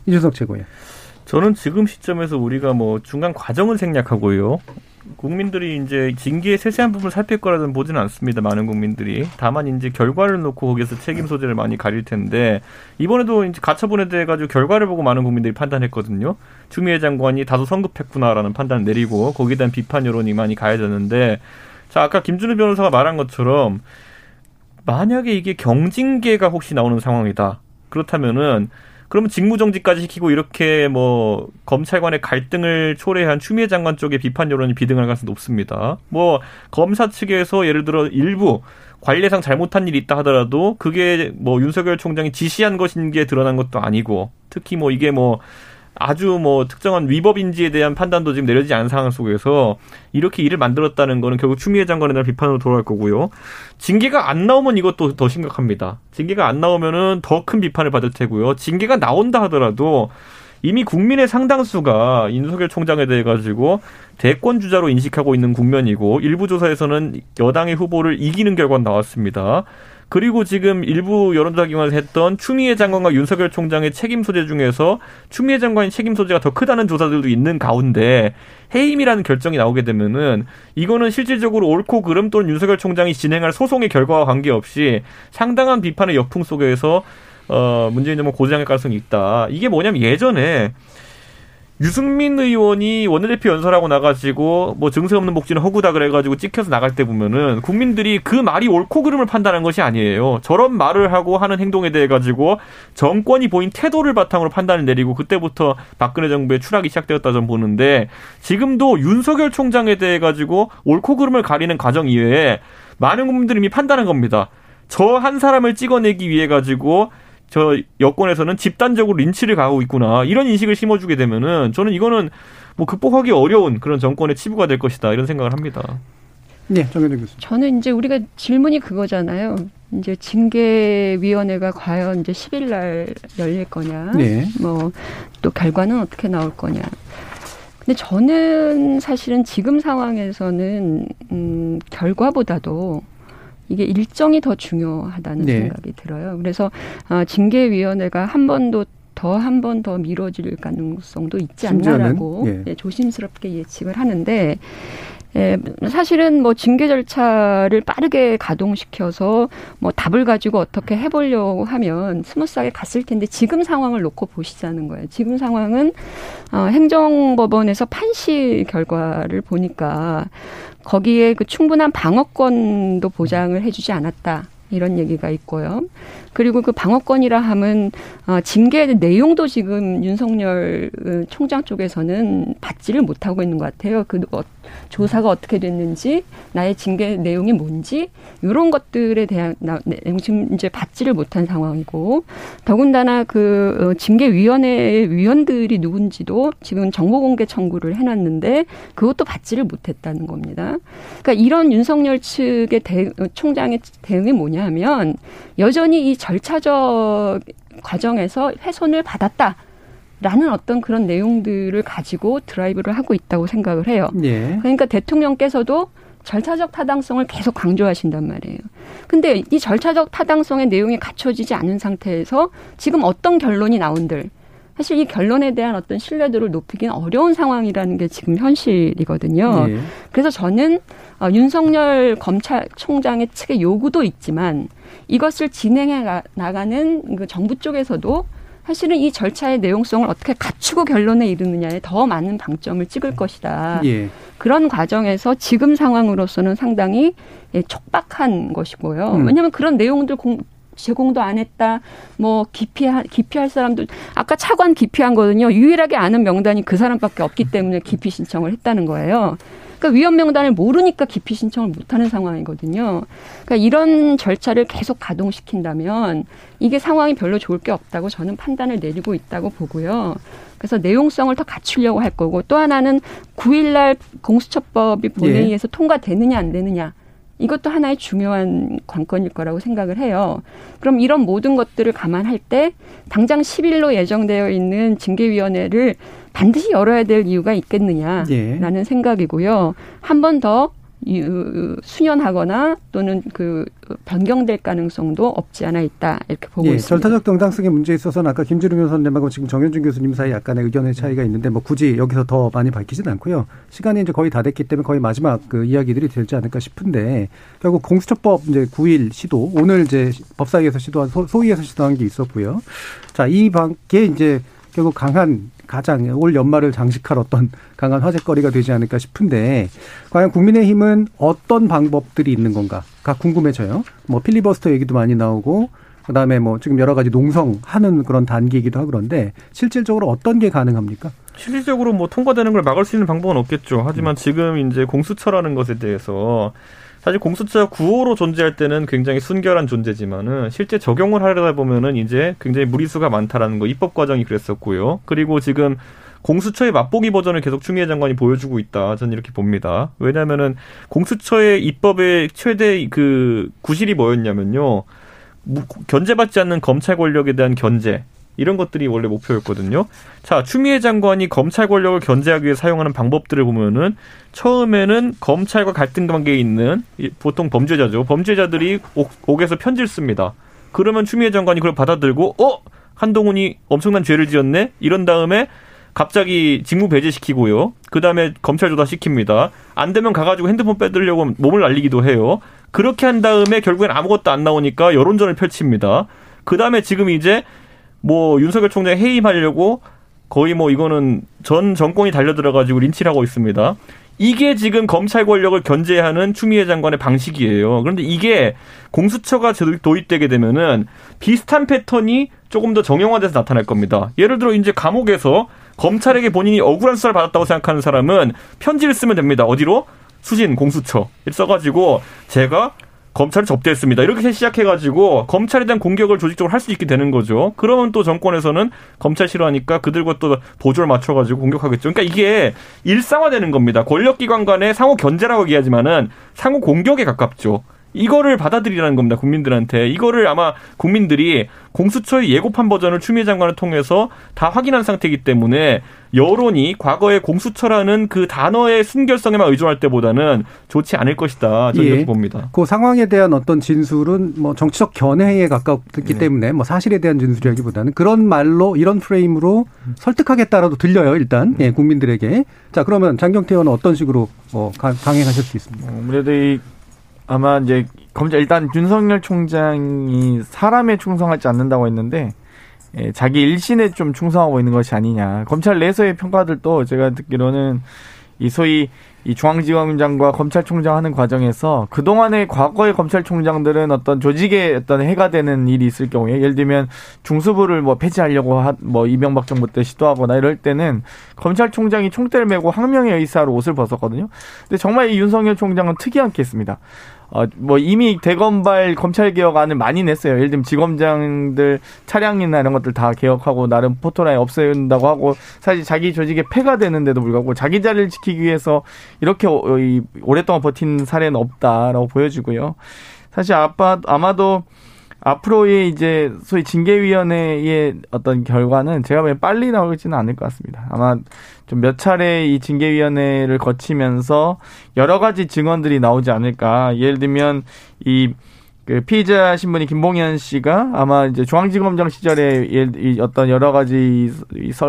자, 이준석 최고예. 저는 지금 시점에서 우리가 뭐 중간 과정을 생략하고요. 국민들이 이제 징계의 세세한 부분을 살필 거라는 보지는 않습니다. 많은 국민들이. 다만 이제 결과를 놓고 거기에서 책임 소재를 많이 가릴 텐데 이번에도 이제 가처분에 대해 가지고 결과를 보고 많은 국민들이 판단했거든요. 추미애 장관이 다소 성급했구나라는 판단을 내리고 거기에 대한 비판 여론이 많이 가해졌는데 자 아까 김준우 변호사가 말한 것처럼 만약에 이게 경징계가 혹시 나오는 상황이다. 그렇다면은 그러면 직무정지까지 시키고 이렇게 뭐 검찰 간의 갈등을 초래한 추미애 장관 쪽의 비판 여론이 비등할 가능성이 높습니다. 뭐 검사 측에서 예를 들어 일부 관례상 잘못한 일이 있다 하더라도 그게 뭐 윤석열 총장이 지시한 것인 게 드러난 것도 아니고 특히 뭐 이게 뭐 아주 뭐 특정한 위법인지에 대한 판단도 지금 내려지지 않은 상황 속에서 이렇게 일을 만들었다는 거는 결국 추미애 장관에 대한 비판으로 돌아갈 거고요. 징계가 안 나오면 이것도 더 심각합니다. 징계가 안 나오면은 더 큰 비판을 받을 테고요. 징계가 나온다 하더라도 이미 국민의 상당수가 윤석열 총장에 대해 가지고 대권 주자로 인식하고 있는 국면이고 일부 조사에서는 여당의 후보를 이기는 결과가 나왔습니다. 그리고 지금 일부 여론조사 기관에서 했던 추미애 장관과 윤석열 총장의 책임 소재 중에서 추미애 장관의 책임 소재가 더 크다는 조사들도 있는 가운데 해임이라는 결정이 나오게 되면은 이거는 실질적으로 옳고 그름 또는 윤석열 총장이 진행할 소송의 결과와 관계없이 상당한 비판의 역풍 속에서 어 문재인 정부 고장할 가능성이 있다. 이게 뭐냐면 예전에 유승민 의원이 원내대표 연설하고 나가지고 뭐 증세 없는 복지는 허구다 그래가지고 찍혀서 나갈 때 보면은 국민들이 그 말이 옳고 그름을 판단한 것이 아니에요. 저런 말을 하고 하는 행동에 대해 가지고 정권이 보인 태도를 바탕으로 판단을 내리고 그때부터 박근혜 정부의 추락이 시작되었다 좀 보는데 지금도 윤석열 총장에 대해 가지고 옳고 그름을 가리는 과정 이외에 많은 국민들이 이미 판단한 겁니다. 저 한 사람을 찍어내기 위해 가지고 저 여권에서는 집단적으로 린치를 가하고 있구나 이런 인식을 심어주게 되면은 저는 이거는 뭐 극복하기 어려운 그런 정권의 치부가 될 것이다 이런 생각을 합니다. 네, 정현정 교수님. 저는 이제 우리가 질문이 그거잖아요. 이제 징계위원회가 과연 이제 10일 날 열릴 거냐, 네. 뭐또 결과는 어떻게 나올 거냐. 근데 저는 사실은 지금 상황에서는 음, 결과보다도 이게 일정이 더 중요하다는 네. 생각이 들어요. 그래서 어, 징계위원회가 한 번도 더한번더 미뤄질 가능성도 있지 않나라고 예. 예, 조심스럽게 예측을 하는데 예, 사실은 뭐 징계 절차를 빠르게 가동시켜서 뭐 답을 가지고 어떻게 해보려고 하면 smooth하게 갔을 텐데 지금 상황을 놓고 보시자는 거예요. 지금 상황은 어, 행정법원에서 판시 결과를 보니까 거기에 그 충분한 방어권도 보장을 해주지 않았다. 이런 얘기가 있고요. 그리고 그 방어권이라 함은 어, 징계 내용도 지금 윤석열 어, 총장 쪽에서는 받지를 못하고 있는 것 같아요. 그 어, 조사가 어떻게 됐는지 나의 징계 내용이 뭔지 이런 것들에 대한 내용 지금 이제 받지를 못한 상황이고 더군다나 그 어, 징계위원회 위원들이 누군지도 지금 정보 공개 청구를 해놨는데 그것도 받지를 못했다는 겁니다. 그러니까 이런 윤석열 측의 대, 어, 총장의 대응이 뭐냐 면 여전히 이 절차적 과정에서 훼손을 받았다. 라는 어떤 그런 내용들을 가지고 드라이브를 하고 있다고 생각을 해요. 예. 그러니까 대통령께서도 절차적 타당성을 계속 강조하신단 말이에요. 근데 이 절차적 타당성의 내용이 갖춰지지 않은 상태에서 지금 어떤 결론이 나온들 사실 이 결론에 대한 어떤 신뢰도를 높이기는 어려운 상황이라는 게 지금 현실이거든요. 네. 그래서 저는 어, 윤석열 검찰총장의 측의 요구도 있지만 이것을 진행해 나가는 그 정부 쪽에서도 사실은 이 절차의 내용성을 어떻게 갖추고 결론에 이르느냐에 더 많은 방점을 찍을 것이다. 예. 그런 과정에서 지금 상황으로서는 상당히 예, 촉박한 것이고요. 음. 왜냐하면 그런 내용들 공, 제공도 안 했다. 뭐 기피할 기피할 사람들 아까 차관 기피한 거는요. 유일하게 아는 명단이 그 사람밖에 없기 때문에 기피 신청을 했다는 거예요. 그러니까 위험 명단을 모르니까 기피 신청을 못하는 상황이거든요. 그러니까 이런 절차를 계속 가동시킨다면 이게 상황이 별로 좋을 게 없다고 저는 판단을 내리고 있다고 보고요. 그래서 내용성을 더 갖추려고 할 거고 또 하나는 9일날 공수처법이 본회의에서 예. 통과되느냐 안 되느냐 이것도 하나의 중요한 관건일 거라고 생각을 해요. 그럼 이런 모든 것들을 감안할 때 당장 10일로 예정되어 있는 징계위원회를 반드시 열어야 될 이유가 있겠느냐라는 예. 생각이고요. 한 번 더 수년하거나 또는 그 변경될 가능성도 없지 않아 있다 이렇게 보고 예, 있습니다. 절타적 정당성의 문제에 있어서는 아까 김주룡 선생님하고 지금 정현준 교수님 사이 약간의 의견의 차이가 있는데 뭐 굳이 여기서 더 많이 밝히진 않고요. 시간이 이제 거의 다 됐기 때문에 거의 마지막 그 이야기들이 되지 않을까 싶은데 결국 공수처법 이제 9일 시도 오늘 이제 법사위에서 시도한 소위에서 시도한 게 있었고요. 자, 이 밖에 이제 결국 강한 가장 올 연말을 장식할 어떤 강한 화제거리가 되지 않을까 싶은데 과연 국민의힘은 어떤 방법들이 있는 건가가 궁금해져요. 뭐 필리버스터 얘기도 많이 나오고 그다음에 뭐 지금 여러 가지 농성하는 그런 단계이기도 하고 그런데 실질적으로 어떤 게 가능합니까? 실질적으로 뭐 통과되는 걸 막을 수 있는 방법은 없겠죠. 하지만 음. 지금 이제 공수처라는 것에 대해서 사실 공수처 구호로 존재할 때는 굉장히 순결한 존재지만은 실제 적용을 하려다 보면은 이제 굉장히 무리수가 많다라는 거 입법 과정이 그랬었고요. 그리고 지금 공수처의 맛보기 버전을 계속 추미애 장관이 보여주고 있다. 저는 이렇게 봅니다. 왜냐하면은 공수처의 입법의 최대 그 구실이 뭐였냐면요. 견제받지 않는 검찰 권력에 대한 견제. 이런 것들이 원래 목표였거든요. 자, 추미애 장관이 검찰 권력을 견제하기 위해 사용하는 방법들을 보면은 처음에는 검찰과 갈등 관계에 있는 보통 범죄자죠. 범죄자들이 옥에서 편지를 씁니다. 그러면 추미애 장관이 그걸 받아들고 어 한동훈이 엄청난 죄를 지었네 이런 다음에 갑자기 직무 배제시키고요. 그 다음에 검찰 조사 시킵니다. 안 되면 가가지고 핸드폰 빼들려고 몸을 날리기도 해요. 그렇게 한 다음에 결국엔 아무것도 안 나오니까 여론전을 펼칩니다. 그 다음에 지금 이제 뭐 윤석열 총장 해임하려고 거의 뭐 이거는 전 정권이 달려들어가지고 린치를 하고 있습니다. 이게 지금 검찰 권력을 견제하는 추미애 장관의 방식이에요. 그런데 이게 공수처가 도입되게 되면은 비슷한 패턴이 조금 더 정형화돼서 나타날 겁니다. 예를 들어 이제 감옥에서 검찰에게 본인이 억울한 수사를 받았다고 생각하는 사람은 편지를 쓰면 됩니다. 어디로? 수진 공수처. 써가지고 제가 검찰을 접대했습니다. 이렇게 시작해가지고 검찰에 대한 공격을 조직적으로 할 수 있게 되는 거죠. 그러면 또 정권에서는 검찰 싫어하니까 그들과 또 보조를 맞춰가지고 공격하겠죠. 그러니까 이게 일상화되는 겁니다. 권력기관 간의 상호 견제라고 얘기하지만은 상호 공격에 가깝죠. 이거를 받아들이라는 겁니다. 국민들한테. 이거를 아마 국민들이 공수처의 예고판 버전을 추미애 장관을 통해서 다 확인한 상태이기 때문에 여론이 과거의 공수처라는 그 단어의 순결성에만 의존할 때보다는 좋지 않을 것이다. 저는 예. 이렇게 봅니다. 그 상황에 대한 어떤 진술은 뭐 정치적 견해에 가깝기 네. 때문에 뭐 사실에 대한 진술이라기보다는 그런 말로 이런 프레임으로 설득하겠다라도 들려요. 일단 예, 국민들에게. 자 그러면 장경태 의원은 어떤 식으로 뭐 강행하실 수 있습니까? 아무래도 이 아마 이제 검찰 일단 윤석열 총장이 사람에 충성하지 않는다고 했는데 예, 자기 일신에 좀 충성하고 있는 것이 아니냐. 검찰 내에서의 평가들도 제가 듣기로는 이 소위 이 중앙지검장과 검찰총장 하는 과정에서 그동안의 과거의 검찰총장들은 어떤 조직에 어떤 해가 되는 일이 있을 경우에 예를 들면 중수부를 뭐 폐지하려고 하, 뭐 이명박 정부 때 시도하거나 이럴 때는 검찰총장이 총대를 메고 항명의 의사로 옷을 벗었거든요. 근데 정말 이 윤석열 총장은 특이하게 했습니다. 어, 뭐 이미 대검발 검찰 개혁안을 많이 냈어요. 예를 들면 지검장들 차량이나 이런 것들 다 개혁하고 나름 포토라인 없애는다고 하고 사실 자기 조직에 폐가 되는데도 불구하고 자기 자리를 지키기 위해서 이렇게 오랫동안 버틴 사례는 없다라고 보여지고요. 사실 아빠 아마도 앞으로의 이제 소위 징계위원회의 어떤 결과는 제가 보기엔 빨리 나오지는 않을 것 같습니다. 아마 좀 몇 차례 이 징계위원회를 거치면서 여러 가지 증언들이 나오지 않을까. 예를 들면 이 그 피의자 신분이 김봉현 씨가 아마 이제 중앙지검장 시절에 어떤 여러 가지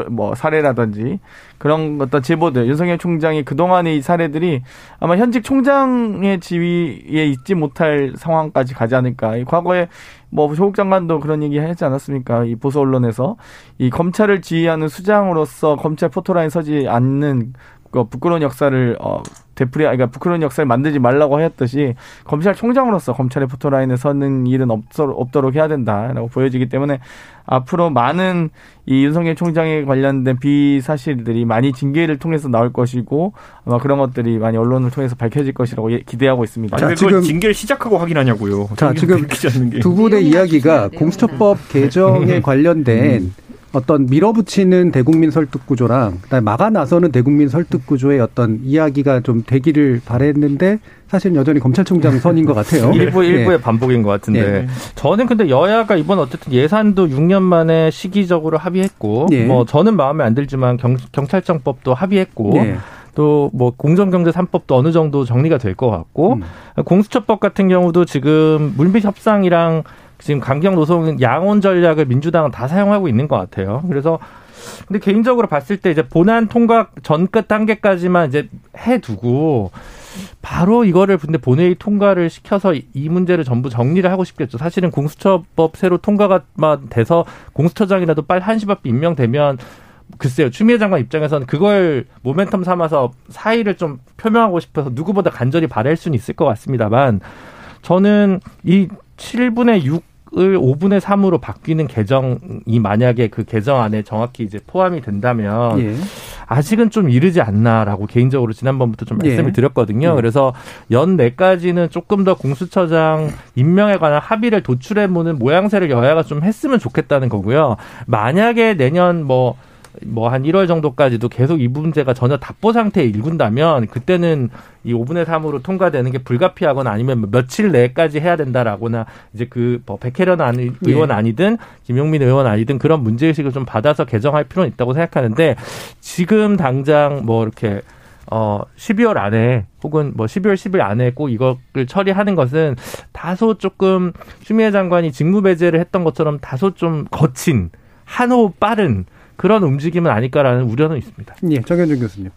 뭐 사례라든지 그런 어떤 제보들 윤석열 총장이 그동안의 이 사례들이 아마 현직 총장의 지위에 있지 못할 상황까지 가지 않을까. 과거에 뭐 조국 장관도 그런 얘기 하지 않았습니까? 이 보수 언론에서 이 검찰을 지휘하는 수장으로서 검찰 포토라인 서지 않는 그 부끄러운 역사를 어 되풀이 그러니까 부끄러운 역사를 만들지 말라고 하였듯이 검찰총장으로서 검찰의 포토라인에 서는 일은 없도록 해야 된다라고 보여지기 때문에 앞으로 많은 이 윤석열 총장에 관련된 비사실들이 많이 징계를 통해서 나올 것이고 아마 그런 것들이 많이 언론을 통해서 밝혀질 것이라고 예, 기대하고 있습니다. 자, 지금 징계를 시작하고 확인하냐고요. 자, 지금 두 분의 이야기가 공수처법 개정에 관련된 음. 어떤 밀어붙이는 대국민 설득 구조랑 그다음에 막아 나서는 대국민 설득 구조의 어떤 이야기가 좀 되기를 바랬는데 사실 여전히 검찰총장 선인 것 같아요. 일부 일부의 네. 반복인 것 같은데 네. 저는 근데 여야가 이번 어쨌든 예산도 6년 만에 시기적으로 합의했고 네. 뭐 저는 마음에 안 들지만 경, 경찰청법도 합의했고. 네. 또뭐 공정경제 3법도 어느 정도 정리가 될 것 같고 음. 공수처법 같은 경우도 지금 물밑 협상이랑 지금 강경 노동 양원 전략을 민주당은 다 사용하고 있는 것 같아요. 그래서 근데 개인적으로 봤을 때 이제 본안 통과 전 끝 단계까지만 이제 해두고 바로 이거를 근데 본회의 통과를 시켜서 이 문제를 전부 정리를 하고 싶겠죠. 사실은 공수처법 새로 통과가 돼서 공수처장이라도 빨리 한시 앞에 임명되면 글쎄요 추미애 장관 입장에서는 그걸 모멘텀 삼아서 사의를 좀 표명하고 싶어서 누구보다 간절히 바랄 수는 있을 것 같습니다만 저는 이 7분의 6 을 5분의 3으로 바뀌는 개정이 만약에 그 개정 안에 정확히 이제 포함이 된다면 예. 아직은 좀 이르지 않나라고 개인적으로 지난번부터 좀 말씀을 예. 드렸거든요. 예. 그래서 연 내까지는 조금 더 공수처장 임명에 관한 합의를 도출해 보는 모양새를 여야가 좀 했으면 좋겠다는 거고요. 만약에 내년 뭐 뭐 한 1월 정도까지도 계속 이 문제가 전혀 답보 상태에 일군다면 그때는 이 5분의 3으로 통과되는 게 불가피하거나 아니면 뭐 며칠 내까지 해야 된다라거나 이제 그뭐 백혜련 아니, 의원 예. 아니든 김용민 의원 아니든 그런 문제 의식을 좀 받아서 개정할 필요는 있다고 생각하는데 지금 당장 뭐 이렇게 어 12월 안에 혹은 뭐 12월 10일 안에 꼭 이거를 처리하는 것은 다소 조금 추미애 장관이 직무 배제를 했던 것처럼 다소 좀 거친 한호 빠른 그런 움직임은 아닐까라는 우려는 있습니다. 예, 정현준 교수님.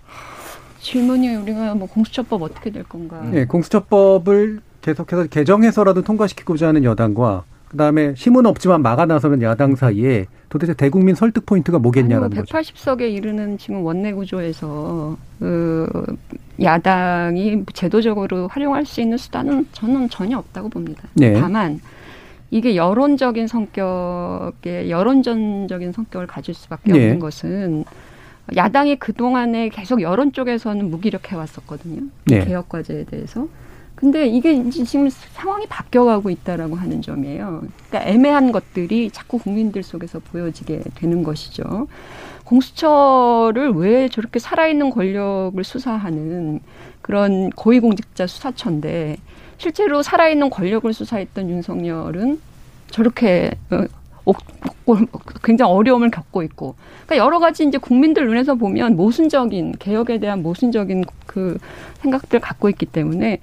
질문이 우리가 뭐 공수처법 어떻게 될 건가? 예, 공수처법을 계속해서 개정해서라도 통과시키고자 하는 여당과 그다음에 힘은 없지만 막아 나서는 야당 사이에 도대체 대국민 설득 포인트가 뭐겠냐라는 아니, 뭐 180석에 거죠. 이르는 지금 원내 구조에서 그 야당이 제도적으로 활용할 수 있는 수단은 저는 전혀 없다고 봅니다. 네. 다만 이게 여론적인 성격의 여론전적인 성격을 가질 수밖에 네. 없는 것은 야당이 그 동안에 계속 여론 쪽에서는 무기력해 왔었거든요. 네. 개혁 과제에 대해서. 근데 이게 지금 상황이 바뀌어가고 있다라고 하는 점이에요. 그러니까 애매한 것들이 자꾸 국민들 속에서 보여지게 되는 것이죠. 공수처를 왜 저렇게 살아있는 권력을 수사하는 그런 고위공직자 수사처인데 실제로 살아있는 권력을 수사했던 윤석열은 저렇게 어, 굉장히 어려움을 겪고 있고, 그러니까 여러 가지 이제 국민들 눈에서 보면 모순적인 개혁에 대한 모순적인 그 생각들 갖고 있기 때문에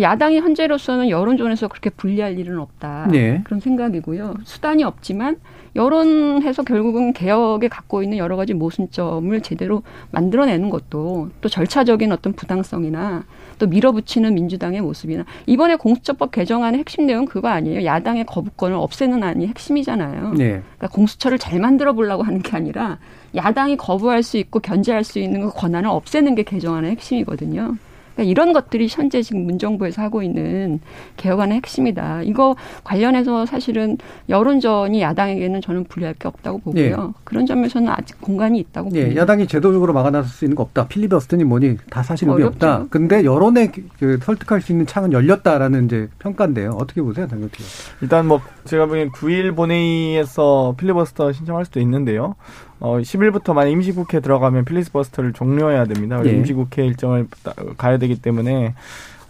야당이 현재로서는 여론전에서 그렇게 불리할 일은 없다 네. 그런 생각이고요. 수단이 없지만 여론에서 결국은 개혁에 갖고 있는 여러 가지 모순점을 제대로 만들어내는 것도 또 절차적인 어떤 부당성이나 또 밀어붙이는 민주당의 모습이나 이번에 공수처법 개정안의 핵심 내용은 그거 아니에요. 야당의 거부권을 없애는 안이 핵심이잖아요. 네. 그러니까 공수처를 잘 만들어 보려고 하는 게 아니라 야당이 거부할 수 있고 견제할 수 있는 그 권한을 없애는 게 개정안의 핵심이거든요. 그러니까 이런 것들이 현재 지금 문정부에서 하고 있는 개혁안의 핵심이다. 이거 관련해서 사실은 여론전이 야당에게는 저는 불리할 게 없다고 보고요. 예. 그런 점에서는 아직 공간이 있다고 예, 봅니다. 야당이 제도적으로 막아나설 수 있는 거 없다. 필리버스터니 뭐니 다 사실 의미. 없다. 근데 여론에 그 설득할 수 있는 창은 열렸다라는 이제 평가인데요. 어떻게 보세요, 당연히. 일단 뭐 제가 보기엔 9일 본회의에서 필리버스터 신청할 수도 있는데요. 어 10일부터 만약 임시국회 들어가면 필리버스터를 종료해야 됩니다. 예. 임시국회 일정을 따- 가야 되기 때문에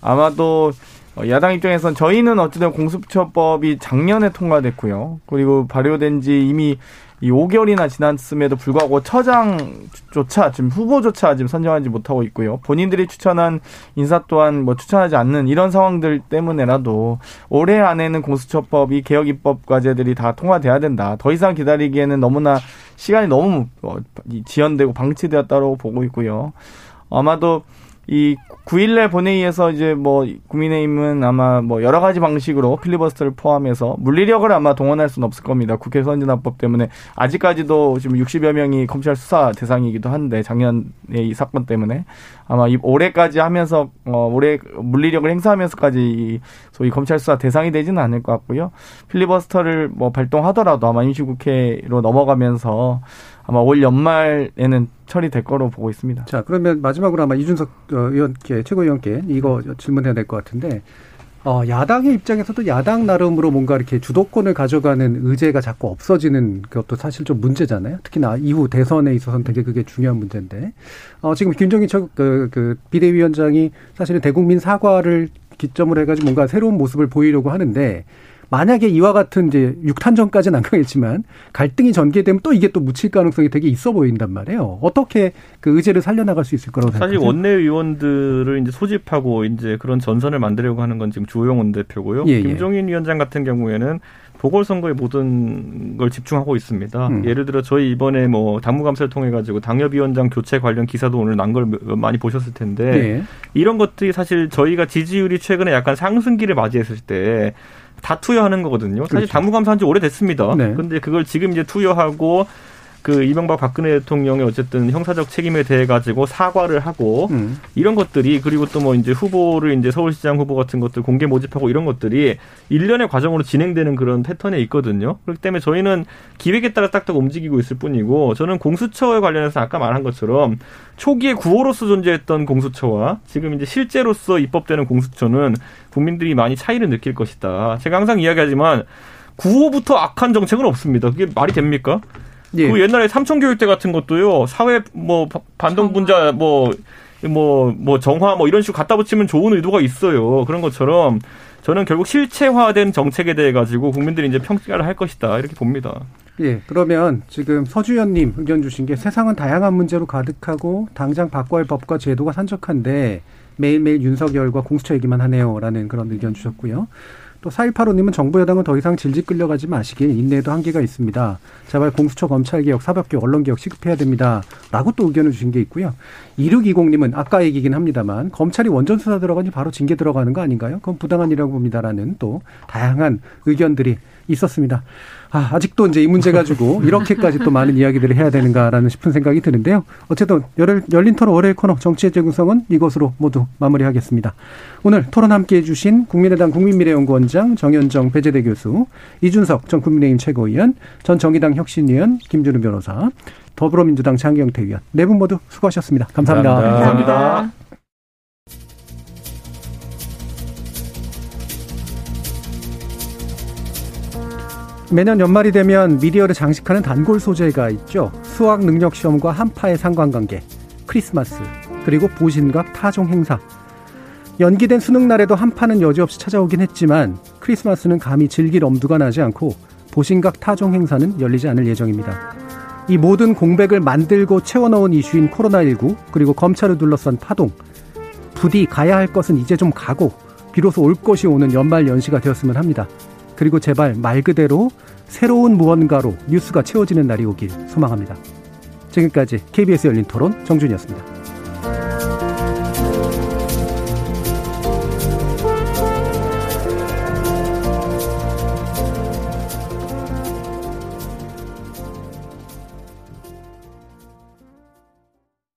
아마도 어, 야당 입장에선 저희는 어쨌든 공수처법이 작년에 통과됐고요. 그리고 발효된 지 이미 이 5개월이나 지났음에도 불구하고 처장조차 지금 후보조차 지금 선정하지 못하고 있고요. 본인들이 추천한 인사 또한 뭐 추천하지 않는 이런 상황들 때문에라도 올해 안에는 공수처법 이 개혁 입법 과제들이 다 통과돼야 된다. 더 이상 기다리기에는 너무나 시간이 너무 어, 이 지연되고 방치되었다고 보고 있고요. 아마도 이 9일날 본회의에서 이제 뭐 국민의힘은 아마 뭐 여러 가지 방식으로 필리버스터를 포함해서 물리력을 아마 동원할 수는 없을 겁니다. 국회 선진화법 때문에 아직까지도 지금 60여 명이 검찰 수사 대상이기도 한데 작년에 이 사건 때문에 아마 이 올해까지 하면서 어 올해 물리력을 행사하면서까지 이 소위 검찰 수사 대상이 되지는 않을 것 같고요. 필리버스터를 뭐 발동하더라도 아마 임시국회로 넘어가면서 아마 올 연말에는 처리될 거로 보고 있습니다. 자, 그러면 마지막으로 아마 이준석 어, 의원께 최고위원께 이거 질문해야 될 것 같은데 어, 야당의 입장에서도 야당 나름으로 뭔가 이렇게 주도권을 가져가는 의제가 자꾸 없어지는 것도 사실 좀 문제잖아요. 특히나 이후 대선에 있어서는 되게 그게 중요한 문제인데 어, 지금 김종인 저, 그, 그 비대위원장이 사실은 대국민 사과를 기점으로 해가지고 뭔가 새로운 모습을 보이려고 하는데 만약에 이와 같은 이제 육탄전까지는 안 가겠지만 갈등이 전개되면 또 이게 또 묻힐 가능성이 되게 있어 보인단 말이에요. 어떻게 그 의제를 살려나갈 수 있을 거라고 사실 생각하세요? 원내의원들을 이제 소집하고 이제 그런 전선을 만들려고 하는 건 지금 주호영 대표고요. 예, 예. 김종인 위원장 같은 경우에는 보궐선거에 모든 걸 집중하고 있습니다. 음. 예를 들어 저희 이번에 뭐 당무감사를 통해 가지고 당협위원장 교체 관련 기사도 오늘 난 걸 많이 보셨을 텐데 예. 이런 것들이 사실 저희가 지지율이 최근에 약간 상승기를 맞이했을 때 다 투여하는 거거든요. 사실 그렇죠. 당무 감사한 지 오래됐습니다. 네. 근데 그걸 지금 이제 투여하고 그 이명박 박근혜 대통령의 어쨌든 형사적 책임에 대해 가지고 사과를 하고 음. 이런 것들이 그리고 또 뭐 이제 후보를 이제 서울시장 후보 같은 것들 공개 모집하고 이런 것들이 일련의 과정으로 진행되는 그런 패턴에 있거든요. 그렇기 때문에 저희는 기획에 따라 딱딱 움직이고 있을 뿐이고 저는 공수처에 관련해서 아까 말한 것처럼 초기에 구호로서 존재했던 공수처와 지금 이제 실제로서 입법되는 공수처는 국민들이 많이 차이를 느낄 것이다. 제가 항상 이야기하지만 구호부터 악한 정책은 없습니다. 그게 말이 됩니까? 예. 그 옛날에 삼천교육대 같은 것도요 사회 뭐 바- 반동 분자 뭐 뭐, 뭐, 정화, 뭐, 이런 식으로 갖다 붙이면 좋은 의도가 있어요. 그런 것처럼, 저는 결국 실체화된 정책에 대해 가지고 국민들이 이제 평가를 할 것이다. 이렇게 봅니다. 예, 그러면 지금 서주현님 의견 주신 게 세상은 다양한 문제로 가득하고 당장 바꿔야 할 법과 제도가 산적한데 매일매일 윤석열과 공수처 얘기만 하네요 라는 그런 의견 주셨고요. 또 4185님은 정부 여당은 더 이상 질질 끌려가지 마시길 인내에도 한계가 있습니다. 제발 공수처 검찰개혁, 사법개혁, 언론개혁 시급해야 됩니다. 라고 또 의견을 주신 게 있고요. 2620님은 아까 얘기긴 합니다만 검찰이 원전 수사 들어가니 바로 징계 들어가는 거 아닌가요? 그건 부당한 일이라고 봅니다라는 또 다양한 의견들이 있었습니다. 아, 아직도 이제 이 문제 가지고 이렇게까지 또 많은 이야기들을 해야 되는가라는 싶은 생각이 드는데요. 어쨌든 열, 열린 토론 월요일 코너 정치의 재구성은 이것으로 모두 마무리하겠습니다. 오늘 토론 함께 해주신 국민의당 국민미래연구원장 정현정 배재대 교수, 이준석 전 국민의힘 최고위원, 전 정의당 혁신위원 김준우 변호사, 더불어민주당 장경태 의원 네 분 모두 수고하셨습니다. 감사합니다. 감사합니다. 감사합니다. 매년 연말이 되면 미디어를 장식하는 단골 소재가 있죠. 수학 능력 시험과 한파의 상관관계, 크리스마스, 그리고 보신각 타종 행사. 연기된 수능 날에도 한파는 여지없이 찾아오긴 했지만 크리스마스는 감히 즐길 엄두가 나지 않고 보신각 타종 행사는 열리지 않을 예정입니다. 이 모든 공백을 만들고 채워넣은 이슈인 코로나19 그리고 검찰을 둘러싼 파동. 부디 가야 할 것은 이제 좀 가고 비로소 올 것이 오는 연말 연시가 되었으면 합니다. 그리고 제발 말 그대로 새로운 무언가로 뉴스가 채워지는 날이 오길 소망합니다. 지금까지 KBS 열린 토론 정준이었습니다.